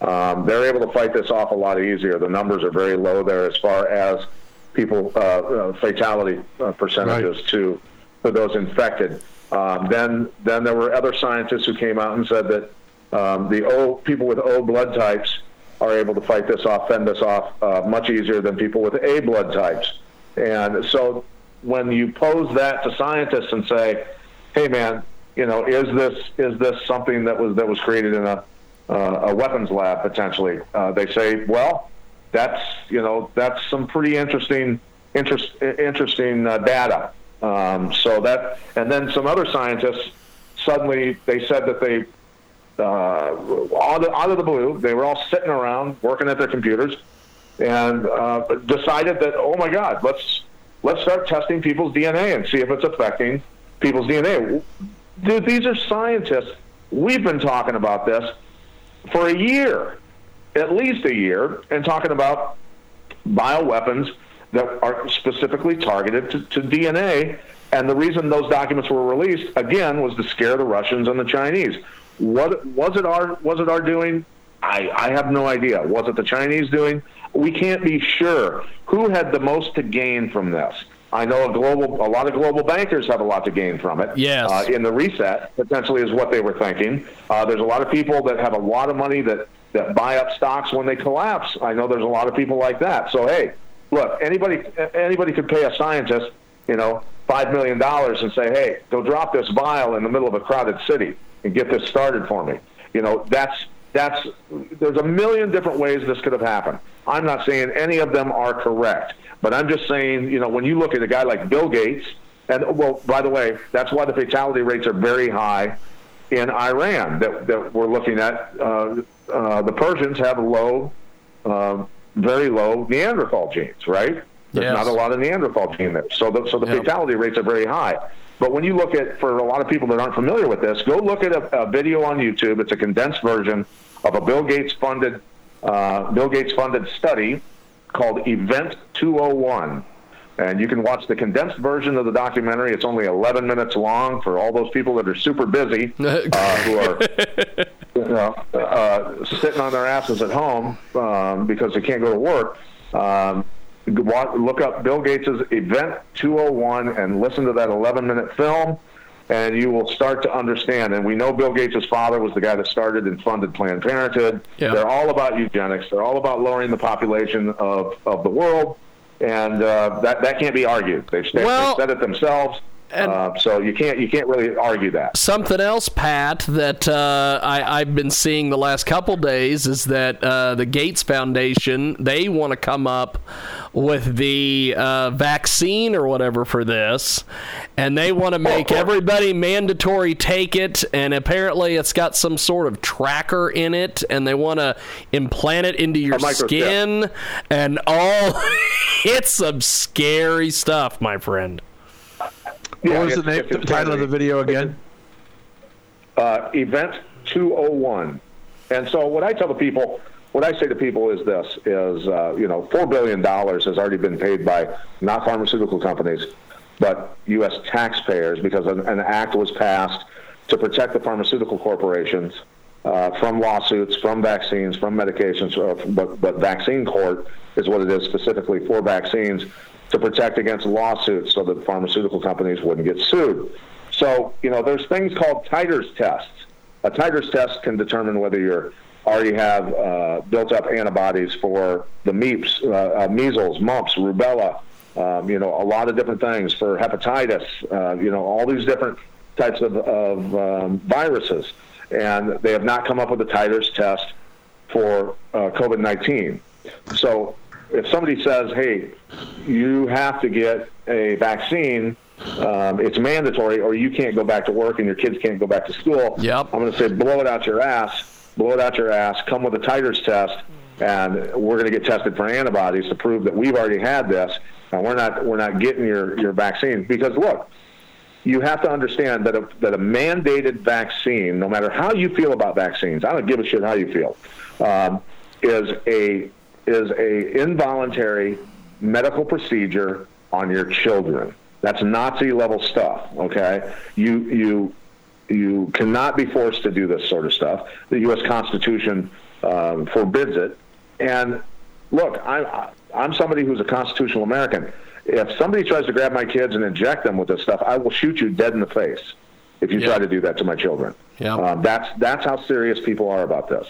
um, they're able to fight this off a lot easier. The numbers are very low there as far as people uh, uh, fatality uh, percentages to for those infected. Um, then then there were other scientists who came out and said that um, the O people with O blood types are able to fight this off, fend this off uh, much easier than people with A blood types. And so when you pose that to scientists and say, "Hey, man, you know, is this is this something that was that was created in a uh, a weapons lab potentially?" Uh, they say, "Well, that's you know that's some pretty interesting interest interesting uh, data." Um, so that and then some other scientists suddenly they said that they out, of, out of the blue they were all sitting around working at their computers and uh, decided that oh my god let's let's start testing people's DNA and see if it's affecting people's DNA. Dude, these are scientists. We've been talking about this for a year, at least a year, and talking about bioweapons that are specifically targeted to, to DNA. And the reason those documents were released again was to scare the Russians and the Chinese. What was it our was it our doing? I, I have no idea. Was it the Chinese doing? We can't be sure who had the most to gain from this. I know a global, a lot of global bankers have a lot to gain from it. Yes. Uh, in the reset, potentially is what they were thinking. Uh, there's a lot of people that have a lot of money that that buy up stocks when they collapse. I know there's a lot of people like that. So hey, look, anybody anybody could pay a scientist, you know, five million dollars and say, hey, go drop this vial in the middle of a crowded city and get this started for me. You know, that's that's there's a million different ways this could have happened. I'm not saying any of them are correct, but I'm just saying, you know, when you look at a guy like Bill Gates, and well, by the way, that's why the fatality rates are very high in Iran that, that we're looking at. Uh, uh, the Persians have low, uh, very low Neanderthal genes, right? There's Yes. not a lot of Neanderthal gene there, so the, so the Yep. fatality rates are very high. But when you look at, for a lot of people that aren't familiar with this, go look at a, a video on YouTube. It's a condensed version of a Bill Gates funded uh, Bill Gates funded study called Event 201. And you can watch the condensed version of the documentary. It's only 11 minutes long for all those people that are super busy, uh, who are you know, uh, sitting on their asses at home um, because they can't go to work. Um, look up Bill Gates' Event 201 and listen to that 11 minute film, and you will start to understand. And we know Bill Gates' father was the guy that started and funded Planned Parenthood. Yeah. They're all about eugenics, they're all about lowering the population of, of the world. And uh, that that can't be argued. They've, said- Well- they've said it themselves, uh, so you can't you can't really argue that. Something else, Pat, that uh, I, I've been seeing the last couple days is that uh, the Gates Foundation they want to come up with the uh, vaccine or whatever for this, and they want to make everybody mandatory take it. And apparently, it's got some sort of tracker in it, and they want to implant it into your skin and all. it's some scary stuff, my friend. Yeah, what was the name, the title of the video again? uh, Event 201. And so what I tell the people, what I say to people is this: is uh, you know, four billion dollars has already been paid by not pharmaceutical companies, but U.S. taxpayers because an, an act was passed to protect the pharmaceutical corporations uh, from lawsuits, from vaccines, from medications. Uh, but, but vaccine court is what it is specifically for vaccines to protect against lawsuits, so that pharmaceutical companies wouldn't get sued. So, you know, there's things called titers tests. A titers test can determine whether you already have uh, built up antibodies for the MEEPs, uh, uh, measles, mumps, rubella, um, you know, a lot of different things for hepatitis, uh, you know, all these different types of, of um, viruses. And they have not come up with a titers test for uh, COVID 19. So if somebody says, hey, you have to get a vaccine, um, it's mandatory, or you can't go back to work and your kids can't go back to school, Yep. I'm going to say, blow it out your ass, blow it out your ass, come with a titers test, and we're going to get tested for antibodies to prove that we've already had this, and we're not, we're not getting your, your vaccine. Because look, you have to understand that a, that a mandated vaccine, no matter how you feel about vaccines, I don't give a shit how you feel, um, is a is a involuntary medical procedure on your children. That's Nazi level stuff. Okay, you you you cannot be forced to do this sort of stuff. The U.S. Constitution um, forbids it. And look, I'm I'm somebody who's a constitutional American. If somebody tries to grab my kids and inject them with this stuff, I will shoot you dead in the face if you Yeah. try to do that to my children. Yeah. Um, that's that's how serious people are about this.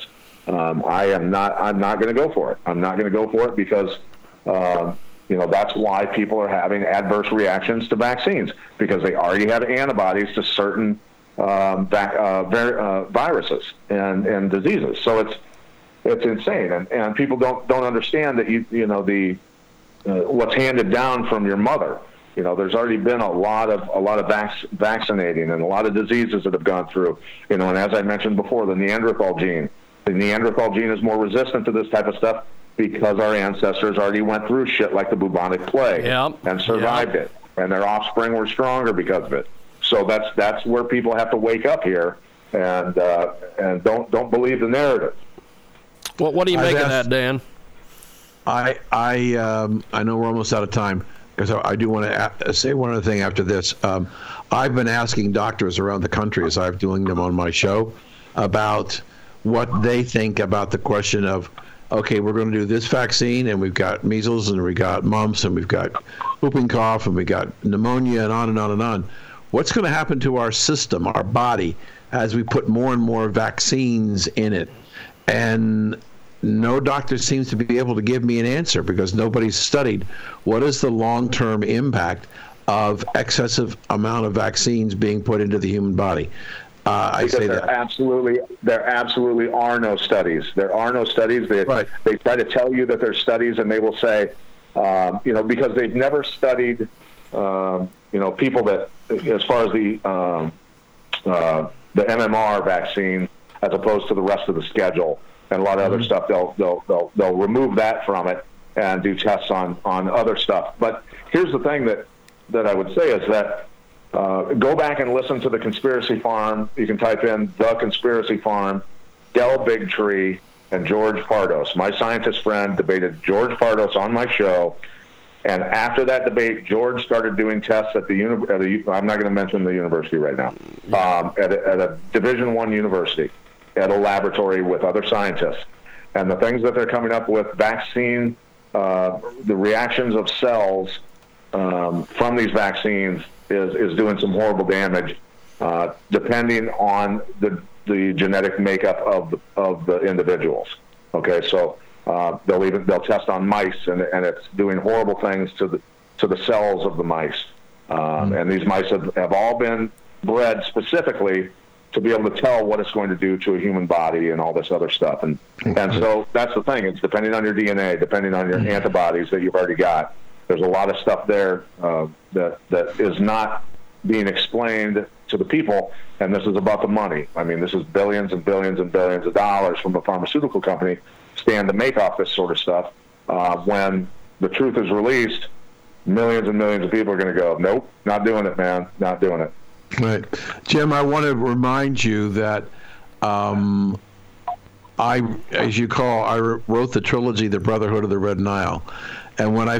Um, I am not. I'm not going to go for it. I'm not going to go for it because, um, you know, that's why people are having adverse reactions to vaccines because they already have antibodies to certain um, vac- uh, uh, viruses and, and diseases. So it's it's insane, and, and people don't don't understand that you you know the uh, what's handed down from your mother. You know, there's already been a lot of a lot of vac- vaccinating and a lot of diseases that have gone through. You know, and as I mentioned before, the Neanderthal gene, the Neanderthal gene is more resistant to this type of stuff because our ancestors already went through shit like the bubonic plague Yep. and survived it, and their offspring were stronger because of it. So that's that's where people have to wake up here and uh, and don't don't believe the narrative. What, what do you I've make of that, Dan? I I um, I know we're almost out of time because I, I do want to a- say one other thing after this. Um, I've been asking doctors around the country as I'm doing them on my show about what they think about the question of okay, we're going to do this vaccine and we've got measles and we've got mumps and we've got whooping cough and we've got pneumonia and on and on and on. What's going to happen to our system, our body, as we put more and more vaccines in it? And no doctor seems to be able to give me an answer because nobody's studied what is the long-term impact of excessive amount of vaccines being put into the human body. Uh, I because say there that. absolutely there absolutely are no studies. There are no studies. They Right. they try to tell you that there's studies, and they will say, um, you know, because they've never studied, um, you know, people that as far as the um, uh, the MMR vaccine as opposed to the rest of the schedule and a lot of other stuff. They'll they'll they'll they'll remove that from it and do tests on on other stuff. But here's the thing that that I would say is that uh, go back and listen to the Conspiracy Farm. You can type in the Conspiracy Farm, Del Bigtree, and George Pardos. My scientist friend debated George Pardos on my show. And after that debate, George started doing tests at the, uni- I'm not going to mention the university right now, um, at, a, at a Division One university, at a laboratory with other scientists. And the things that they're coming up with, vaccine, uh, the reactions of cells um, from these vaccines is, is doing some horrible damage, uh, depending on the, the genetic makeup of the, of the individuals. Okay, so uh, they'll even they'll test on mice, and, and it's doing horrible things to the to the cells of the mice. Um, And these mice have, have all been bred specifically to be able to tell what it's going to do to a human body and all this other stuff. And and so that's the thing. It's depending on your DNA, depending on your antibodies that you've already got. There's a lot of stuff there uh, that that is not being explained to the people, and this is about the money. I mean, this is billions and billions and billions of dollars from a pharmaceutical company stand to make off this sort of stuff. Uh, when the truth is released, millions and millions of people are going to go, "Nope, not doing it, man, not doing it." Right, Jim. I want to remind you that um, I, as you call, I wrote the trilogy, "The Brotherhood of the Red Nile," and when I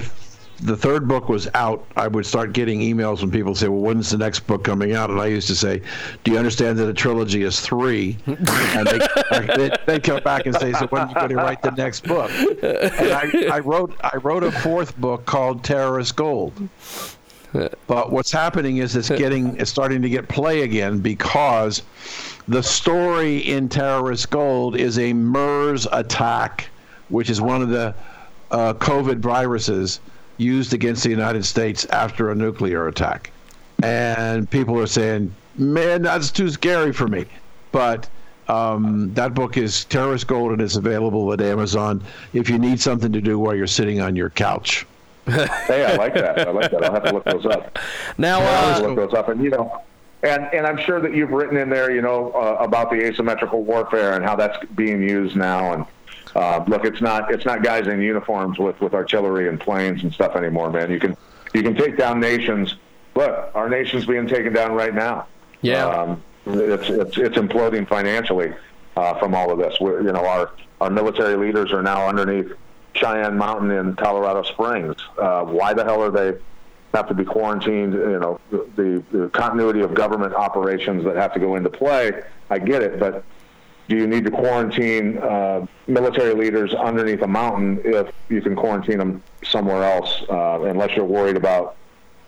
the third book was out, I would start getting emails when people say, "Well, when's the next book coming out?" And I used to say, "Do you understand that a trilogy is three? and they, they, come back and say, "So when are you going to write the next book?" And I, I wrote I wrote a fourth book called Terrorist Gold. But what's happening is it's getting it's starting to get play again because the story in Terrorist Gold is a MERS attack, which is one of the uh, COVID viruses used against the United States after a nuclear attack. And people are saying, man, that's too scary for me. But um, that book is Terrorist Gold and it's available at Amazon if you need something to do while you're sitting on your couch. hey, I like that. I like that. I'll have to look those up. Now, I'll have uh, to look those up, and you know, and and I'm sure that you've written in there, you know, uh, about the asymmetrical warfare and how that's being used now. And uh, look, it's not it's not guys in uniforms with with artillery and planes and stuff anymore, man. You can you can take down nations. Look, our nation's being taken down right now. Yeah. Um, it's it's it's imploding financially uh, from all of this. We're, you know, our our military leaders are now underneath Cheyenne Mountain in Colorado Springs. Uh, why the hell are they have to be quarantined? You know, the, the continuity of government operations that have to go into play. I get it, but do you need to quarantine uh, military leaders underneath a mountain if you can quarantine them somewhere else, uh, unless you're worried about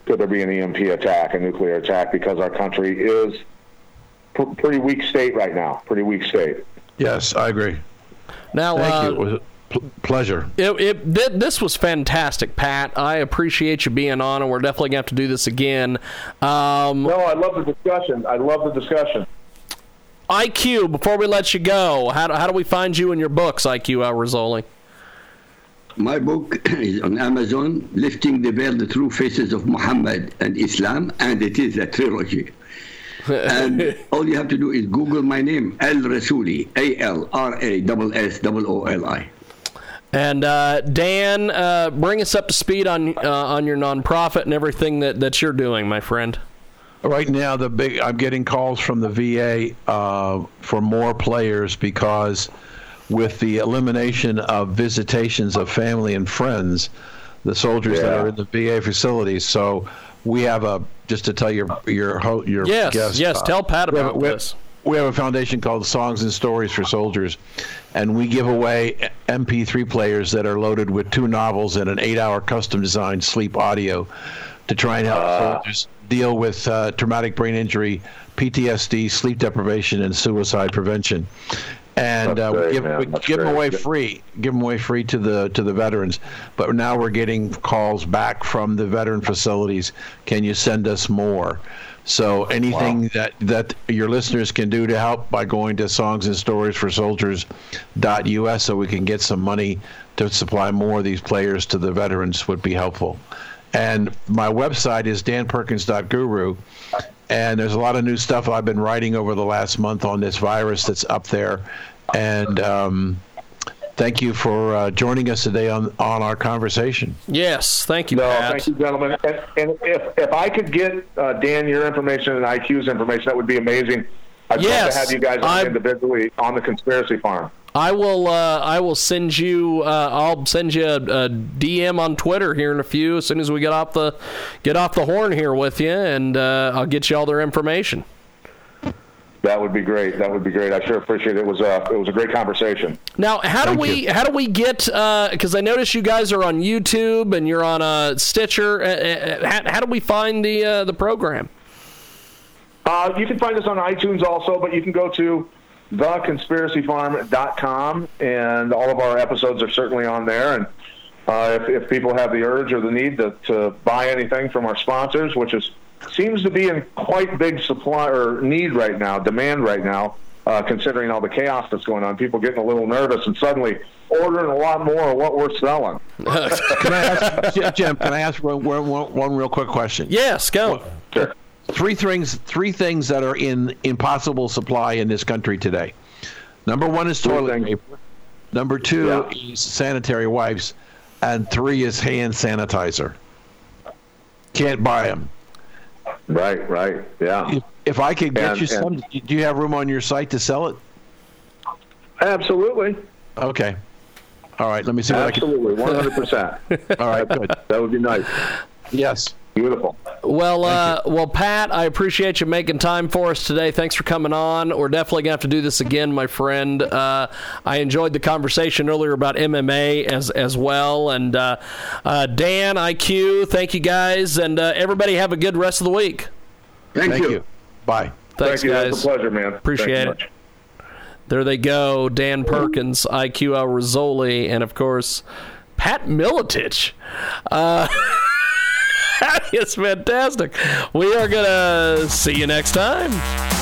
could there be an EMP attack, a nuclear attack, because our country is pr- pretty weak state right now, pretty weak state. Yes, I agree. now, Thank uh, you. It was a pl- pleasure. It, it, th- this was fantastic, Pat. I appreciate you being on, and we're definitely going to have to do this again. Um, No, I love the discussion. I love the discussion. IQ, before we let you go, how do, how do we find you and your books, IQ Al Rassooli? My book is on Amazon, Lifting the Veil, The True Faces of Muhammad and Islam, and it is a trilogy. and all you have to do is Google my name, Al Rassooli, A L R A S S O L I. And uh, Dan, uh, bring us up to speed on uh, on your nonprofit and everything that, that you're doing, my friend. Right now, the big I'm getting calls from the VA uh, for more players because with the elimination of visitations of family and friends, the soldiers that are in the VA facilities. So we have a just to tell your your ho- your Yes, guest, yes. uh, tell Pat we have a- about we have- this. we have a foundation called Songs and Stories for Soldiers, and we give away MP3 players that are loaded with two novels and an eight-hour custom-designed sleep audio to try and help soldiers deal with uh, traumatic brain injury, PTSD, sleep deprivation, and suicide prevention. And uh, we give, we give them away free. Give them away free to the to the veterans. But now we're getting calls back from the veteran facilities. Can you send us more? So anything that that your listeners can do to help by going to songs and stories for soldiers.us so we can get some money to supply more of these players to the veterans would be helpful. And my website is danperkins.guru. And there's a lot of new stuff I've been writing over the last month on this virus that's up there. And um, thank you for uh, joining us today on on our conversation. Yes, thank you, No, Pat. thank you, gentlemen. And, and if if I could get uh, Dan your information and IQ's information, that would be amazing. I'd love to have you guys on I- individually on the conspiracy farm. I will. Uh, I will send you. Uh, I'll send you a, a DM on Twitter here in a few. As soon as we get off the get off the horn here with you, and uh, I'll get you all their information. That would be great. That would be great. I sure appreciate it. It was a it was a great conversation. Now, how do we you. how do we get? Because I notice you guys are on YouTube and you're on uh, Stitcher. Uh, uh, how, how do we find the uh, the program? Uh, you can find us on iTunes also, but you can go to theconspiracyfarm.com, and all of our episodes are certainly on there. And uh, if, if people have the urge or the need to, to buy anything from our sponsors, which is seems to be in quite big supply or need right now, demand right now, uh, considering all the chaos that's going on, people getting a little nervous and suddenly ordering a lot more of what we're selling. Can I ask, Jim, Jim? Can I ask one, one, one real quick question? Yes, go. Sure. Three things. Three things that are in impossible supply in this country today. Number one is toilet paper. Number two Yeah. is sanitary wipes, and three is hand sanitizer. Can't buy them. Right, right, yeah. If, if I could get And- you some, and- do you have room on your site to sell it? Absolutely, Okay. All right. Let me see what I can do. absolutely, 100%. All right. Good. that would be nice. Yes. Beautiful. Well, uh, well, Pat, I appreciate you making time for us today. Thanks for coming on. We're definitely gonna have to do this again, my friend. Uh, I enjoyed the conversation earlier about MMA as as well. And uh, uh, Dan, IQ, thank you guys, and uh, everybody have a good rest of the week. Thank, Thank you. you. Bye. Thanks, Thank you. guys. It's a pleasure, man. Appreciate Thank it. much. There they go. Dan Perkins, IQ Al Rassooli, and of course, Pat Miletich. That is fantastic. We are going to see you next time.